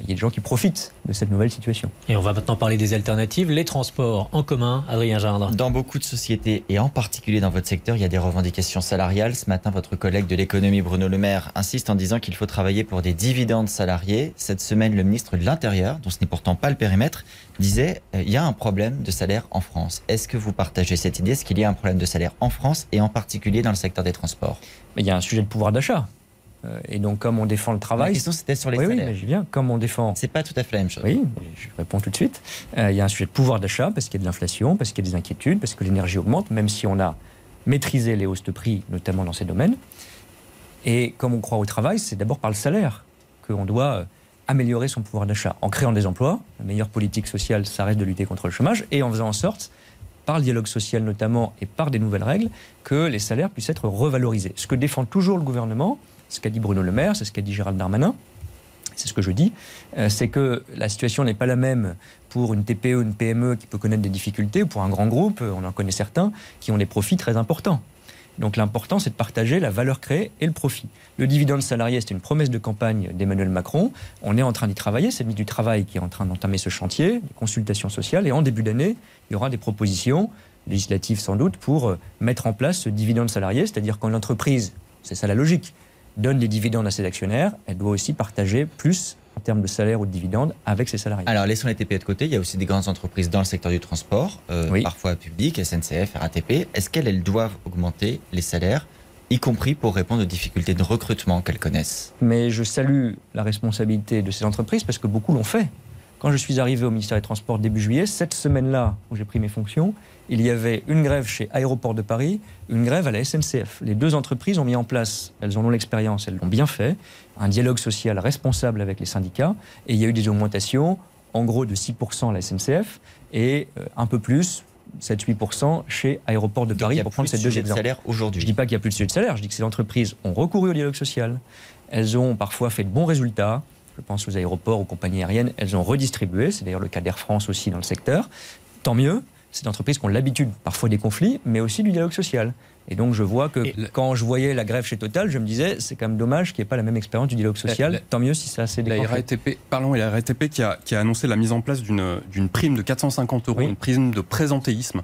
il y a des gens qui profitent de cette nouvelle situation. Et on va maintenant parler des alternatives, les transports en commun, Adrien Gindre. Dans beaucoup de sociétés, et en particulier dans votre secteur, il y a des revendications salariales. Ce matin, votre collègue de l'économie, Bruno Le Maire, insiste en disant qu'il faut travailler pour des dividendes salariés. Cette semaine, le ministre de l'Intérieur, dont ce n'est pourtant pas le périmètre, disait euh, il y a un problème de salaire en France. Est-ce que vous partagez cette idée? Est-ce qu'il y a un problème de salaire en France et en particulier dans le secteur des transports? Il y a un sujet de pouvoir d'achat. Euh, et donc, comme on défend le travail. La question, c'était sur les oui, salaires. Oui, mais je viens. Comme on défend. C'est pas tout à fait la même chose. Oui, je réponds tout de suite. Euh, il y a un sujet de pouvoir d'achat parce qu'il y a de l'inflation, parce qu'il y a des inquiétudes, parce que l'énergie augmente, même si on a maîtrisé les hausses de prix, notamment dans ces domaines. Et comme on croit au travail, c'est d'abord par le salaire qu'on doit euh, améliorer son pouvoir d'achat en créant des emplois. La meilleure politique sociale, ça reste de lutter contre le chômage et en faisant en sorte, par le dialogue social notamment et par des nouvelles règles, que les salaires puissent être revalorisés. Ce que défend toujours le gouvernement, ce qu'a dit Bruno Le Maire, c'est ce qu'a dit Gérald Darmanin, c'est ce que je dis, euh, c'est que la situation n'est pas la même pour une TPE, une PME qui peut connaître des difficultés, ou pour un grand groupe, on en connaît certains, qui ont des profits très importants. Donc l'important, c'est de partager la valeur créée et le profit. Le dividende salarié, c'est une promesse de campagne d'Emmanuel Macron. On est en train d'y travailler. C'est le ministre du Travail qui est en train d'entamer ce chantier, des consultations sociales. Et en début d'année, il y aura des propositions législatives sans doute pour euh, mettre en place ce dividende salarié. C'est-à-dire quand l'entreprise, c'est ça la logique, donne des dividendes à ses actionnaires, elle doit aussi partager plus en termes de salaire ou de dividendes avec ses salariés. Alors, laissons les TPE de côté. Il y a aussi des grandes entreprises dans le secteur du transport, euh, parfois publiques, SNCF, RATP. Est-ce qu'elles doivent augmenter les salaires y compris pour répondre aux difficultés de recrutement qu'elles connaissent? Mais je salue la responsabilité de ces entreprises parce que beaucoup l'ont fait. Quand je suis arrivé au ministère des Transports début juillet, cette semaine-là où j'ai pris mes fonctions, il y avait une grève chez Aéroport de Paris, une grève à la SNCF. Les deux entreprises ont mis en place, elles en ont l'expérience, elles l'ont bien fait, un dialogue social responsable avec les syndicats, et il y a eu des augmentations, en gros de 6% à la SNCF, et euh, un peu plus, 7-8% chez Aéroport de Paris, pour prendre ces deux exemples. salaire aujourd'hui. Je ne dis pas qu'il n'y a plus de sujet de salaire, je dis que ces entreprises ont recouru au dialogue social, elles ont parfois fait de bons résultats, je pense aux aéroports, aux compagnies aériennes, elles ont redistribué, c'est d'ailleurs le cas d'Air France aussi dans le secteur, tant mieux, c'est des entreprises qui ont l'habitude parfois des conflits, mais aussi du dialogue social. Et donc je vois que quand je voyais la grève chez Total, je me disais c'est quand même dommage qu'il n'y ait pas la même expérience du dialogue social. Tant mieux si ça s'est La RATP, parlons, et la RATP qui a, qui a annoncé la mise en place d'une prime de 450 euros, une prime de présentéisme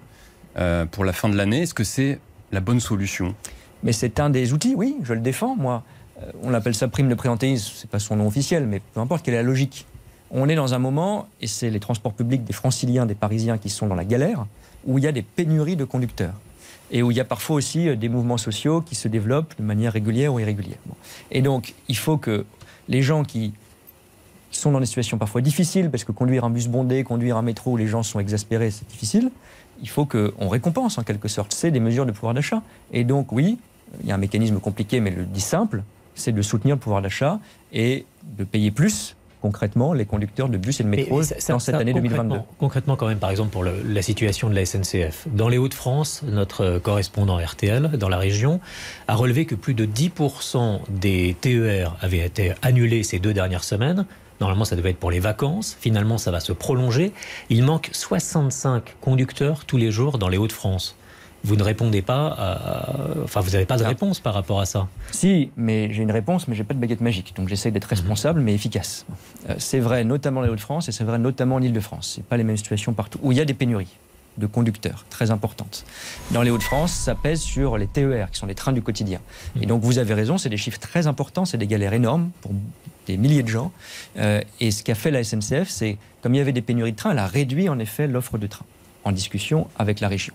euh, pour la fin de l'année. Est-ce que c'est la bonne solution? Mais c'est un des outils, oui, je le défends moi. Euh, on appelle ça prime de présentéisme, c'est pas son nom officiel, mais peu importe quelle est la logique? On est dans un moment, et c'est les transports publics des franciliens, des parisiens qui sont dans la galère, où il y a des pénuries de conducteurs et où il y a parfois aussi euh, des mouvements sociaux qui se développent de manière régulière ou irrégulière. Et donc, il faut que les gens qui sont dans des situations parfois difficiles, parce que conduire un bus bondé, conduire un métro où les gens sont exaspérés, c'est difficile, il faut qu'on récompense en quelque sorte. C'est des mesures de pouvoir d'achat. Et donc, oui, il y a un mécanisme compliqué, mais le dit simple, c'est de soutenir le pouvoir d'achat et de payer plus concrètement les conducteurs de bus et de métro dans cette année 2022 Concrètement, quand même, par exemple, pour la situation de la SNCF. Dans les Hauts-de-France, notre correspondant RTL, dans la région, a relevé que plus de 10% des TER avaient été annulés ces deux dernières semaines. Normalement, ça devait être pour les vacances. Finalement, ça va se prolonger. Il manque 65 conducteurs tous les jours dans les Hauts-de-France vous ne répondez pas, à... enfin vous n'avez pas de réponse par rapport à ça. Si, mais j'ai une réponse, mais j'ai pas de baguette magique. Donc j'essaie d'être responsable, mais efficace. Euh, c'est vrai notamment dans les Hauts-de-France et c'est vrai notamment en Ile-de-France. C'est pas les mêmes situations partout où il y a des pénuries de conducteurs très importantes. Dans les Hauts-de-France, ça pèse sur les TER, qui sont les trains du quotidien. Mmh. Et donc vous avez raison, c'est des chiffres très importants, c'est des galères énormes pour des milliers de gens. Euh, et ce qu'a fait la SNCF, c'est, comme il y avait des pénuries de trains, elle a réduit en effet l'offre de trains en discussion avec la région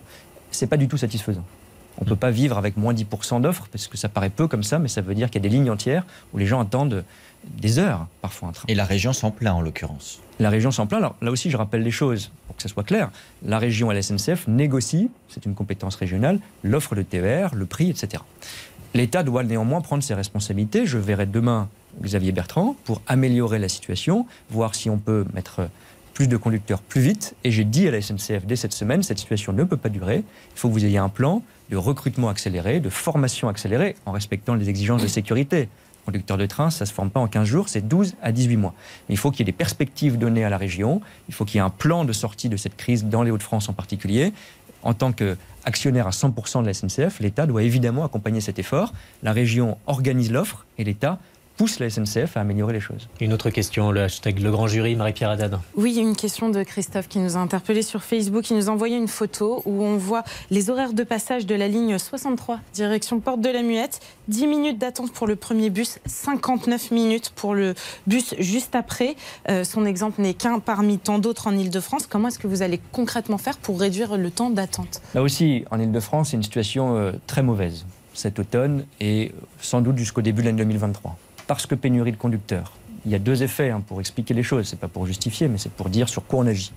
c'est pas du tout satisfaisant. On ne peut pas vivre avec moins 10% d'offres, parce que ça paraît peu comme ça, mais ça veut dire qu'il y a des lignes entières où les gens attendent des heures, parfois un train. Et la région s'en plaint, en l'occurrence. La région s'en plaint. Alors là aussi, je rappelle les choses pour que ça soit clair. La région et la SNCF négocient, c'est une compétence régionale, l'offre de TER, le prix, etc. L'État doit néanmoins prendre ses responsabilités. Je verrai demain Xavier Bertrand pour améliorer la situation, voir si on peut mettre plus de conducteurs plus vite. Et j'ai dit à la SNCF dès cette semaine, cette situation ne peut pas durer. Il faut que vous ayez un plan de recrutement accéléré, de formation accélérée, en respectant les exigences de sécurité. Conducteur de train, ça ne se forme pas en 15 jours, c'est 12 à 18 mois. Mais il faut qu'il y ait des perspectives données à la région, il faut qu'il y ait un plan de sortie de cette crise dans les Hauts-de-France en particulier. En tant qu'actionnaire à 100% de la SNCF, l'État doit évidemment accompagner cet effort. La région organise l'offre et l'État pousse la SNCF à améliorer les choses. Une autre question, le hashtag Le Grand Jury, Marie-Pierre Haddad. Oui, il y a une question de Christophe qui nous a interpellé sur Facebook. qui nous a envoyé une photo où on voit les horaires de passage de la ligne 63, direction Porte de la Muette. 10 minutes d'attente pour le premier bus, 59 minutes pour le bus juste après. Euh, son exemple n'est qu'un parmi tant d'autres en Ile-de-France. Comment est-ce que vous allez concrètement faire pour réduire le temps d'attente? Là aussi, en Ile-de-France, c'est une situation euh, très mauvaise cet automne et sans doute jusqu'au début de l'année 2023 parce que pénurie de conducteurs. Il y a deux effets hein, pour expliquer les choses. C'est pas pour justifier, mais c'est pour dire sur quoi on agit.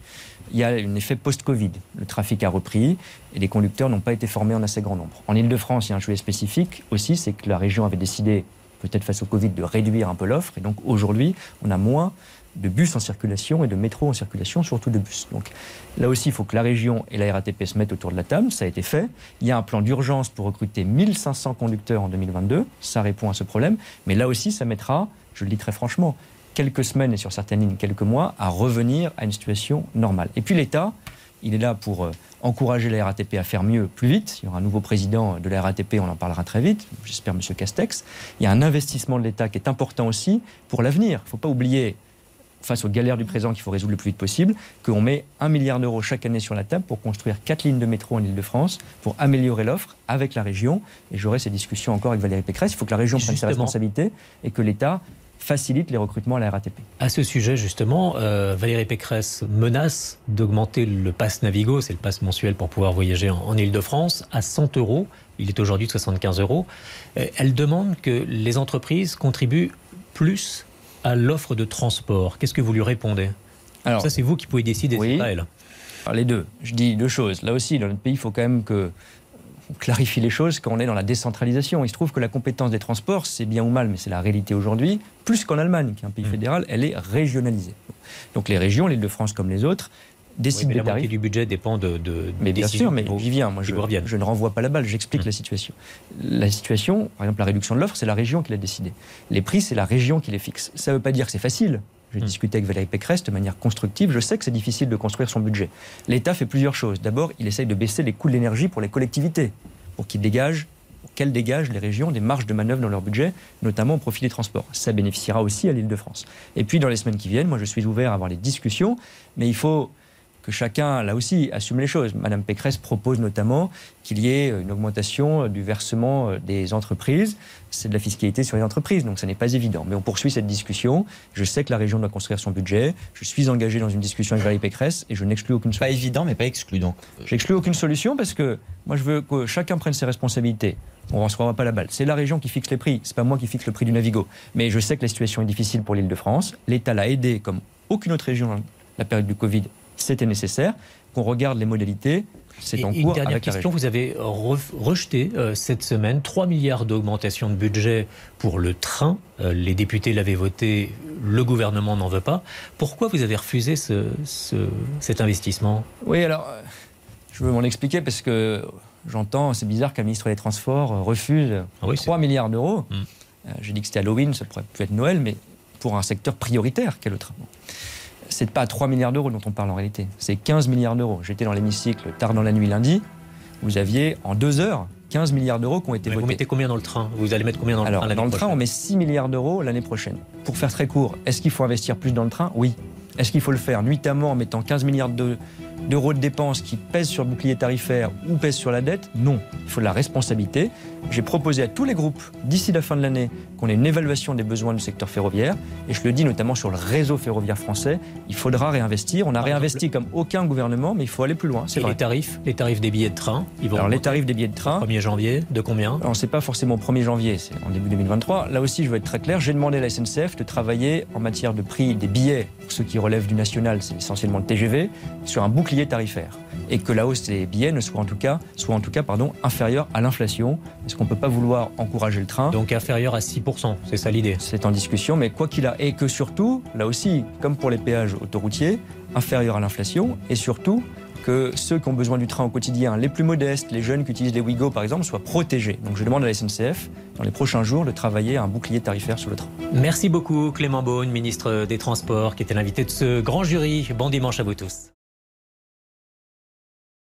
Il y a un effet post-Covid. Le trafic a repris et les conducteurs n'ont pas été formés en assez grand nombre. En Ile-de-France, il y a un sujet spécifique aussi, c'est que la région avait décidé peut-être face au Covid, de réduire un peu l'offre. Et donc aujourd'hui, on a moins de bus en circulation et de métro en circulation, surtout de bus. Donc là aussi, il faut que la région et la RATP se mettent autour de la table. Ça a été fait. Il y a un plan d'urgence pour recruter 1500 conducteurs en 2022. Ça répond à ce problème. Mais là aussi, ça mettra, je le dis très franchement, quelques semaines et sur certaines lignes quelques mois à revenir à une situation normale. Et puis l'État, il est là pour euh, encourager la RATP à faire mieux plus vite. Il y aura un nouveau président de la RATP, on en parlera très vite, j'espère M. Castex. Il y a un investissement de l'État qui est important aussi pour l'avenir. Il ne faut pas oublier face aux galères du présent qu'il faut résoudre le plus vite possible, qu'on met un milliard d'euros chaque année sur la table pour construire quatre lignes de métro en Ile-de-France, pour améliorer l'offre avec la région. Et j'aurai ces discussions encore avec Valérie Pécresse. Il faut que la région prenne ses responsabilités et que l'État facilite les recrutements à la RATP. À ce sujet, justement, euh, Valérie Pécresse menace d'augmenter le pass Navigo, c'est le pass mensuel pour pouvoir voyager en, Ile-de-France, à 100 euros. Il est aujourd'hui de 75 euros. Euh, elle demande que les entreprises contribuent plus à l'offre de transport. Qu'est-ce que vous lui répondez Alors, Ça, c'est vous qui pouvez décider, oui. elle. les deux. Je dis deux choses. Là aussi, dans notre pays, il faut quand même que on clarifie les choses quand on est dans la décentralisation. Il se trouve que la compétence des transports, c'est bien ou mal, mais c'est la réalité aujourd'hui, plus qu'en Allemagne, qui est un pays mmh. fédéral, elle est régionalisée. Donc les régions, l'Île-de-France comme les autres, décident oui, mais la du budget dépend de. de mais bien sûr, mais j'y viens. Moi, je, je, ne renvoie pas la balle, j'explique mmh. la situation. La situation, par exemple, la réduction de l'offre, c'est la région qui l'a décidé. Les prix, c'est la région qui les fixe. Ça ne veut pas dire que c'est facile. J'ai mmh. discuté avec Valérie Pécresse de manière constructive. Je sais que c'est difficile de construire son budget. L'État fait plusieurs choses. D'abord, il essaye de baisser les coûts de l'énergie pour les collectivités, pour qu'ils dégagent qu'elles dégagent les régions des marges de manœuvre dans leur budget, notamment au profit des transports. Ça bénéficiera aussi à l'île de France. Et puis, dans les semaines qui viennent, moi, je suis ouvert à avoir les discussions, mais il faut que chacun, là aussi, assume les choses. Madame Pécresse propose notamment qu'il y ait une augmentation du versement des entreprises. C'est de la fiscalité sur les entreprises, donc ça n'est pas évident. Mais on poursuit cette discussion. Je sais que la région doit construire son budget. Je suis engagé dans une discussion avec Valérie Pécresse et je n'exclus aucune solution. Pas évident, mais pas exclu donc. J'exclus aucune solution parce que moi je veux que chacun prenne ses responsabilités. On ne pas la balle. C'est la région qui fixe les prix. C'est pas moi qui fixe le prix du Navigo. Mais je sais que la situation est difficile pour l'Île-de-France. L'État l'a aidé comme aucune autre région dans la période du Covid c'était nécessaire, qu'on regarde les modalités. C'est en cours. Une dernière question, vous avez rejeté euh, cette semaine 3 milliards d'augmentation de budget pour le train. Euh, les députés l'avaient voté, le gouvernement n'en veut pas. Pourquoi vous avez refusé ce, cet investissement? Oui, alors, euh, je veux m'en expliquer parce que j'entends, c'est bizarre qu'un ministre des Transports refuse 3 ah milliards d'euros. Hmm. J'ai dit que c'était Halloween, ça pourrait peut être Noël, mais pour un secteur prioritaire qu'est le train c'est pas 3 milliards d'euros dont on parle en réalité, c'est 15 milliards d'euros. J'étais dans l'hémicycle tard dans la nuit lundi, vous aviez en deux heures 15 milliards d'euros qui ont été votés. Vous mettez combien dans le train? Vous allez mettre combien dans le Alors, train Dans le train, on met 6 milliards d'euros l'année prochaine. Pour faire très court, est-ce qu'il faut investir plus dans le train? Oui. Est-ce qu'il faut le faire nuitamment en mettant 15 milliards d'euros de dépenses qui pèsent sur le bouclier tarifaire ou pèsent sur la dette? Non. Il faut de la responsabilité. J'ai proposé à tous les groupes, d'ici la fin de l'année, qu'on ait une évaluation des besoins du secteur ferroviaire. Et je le dis notamment sur le réseau ferroviaire français. Il faudra réinvestir. On a réinvesti comme aucun gouvernement, mais il faut aller plus loin. C'est les tarifs Les tarifs des billets de train ils vont Alors, les tarifs des billets de train. 1er janvier, de combien? On ne sait pas forcément 1er janvier, c'est en début 2023. Là aussi, je veux être très clair. J'ai demandé à la SNCF de travailler en matière de prix des billets, pour ceux qui relèvent du national, c'est essentiellement le TGV, sur un bouclier tarifaire. Et que la hausse des billets ne soit en tout cas, soit en tout cas pardon, inférieure à l'inflation. Parce qu'on ne peut pas vouloir encourager le train? Donc inférieur à 6%, c'est ça l'idée C'est en discussion, mais quoi qu'il a. Et que surtout, là aussi, comme pour les péages autoroutiers, inférieur à l'inflation. Et surtout, que ceux qui ont besoin du train au quotidien, les plus modestes, les jeunes qui utilisent les Ouigo par exemple, soient protégés. Donc je demande à la SNCF, dans les prochains jours, de travailler à un bouclier tarifaire sur le train. Merci beaucoup Clément Beaune, ministre des Transports, qui était l'invité de ce grand jury. Bon dimanche à vous tous.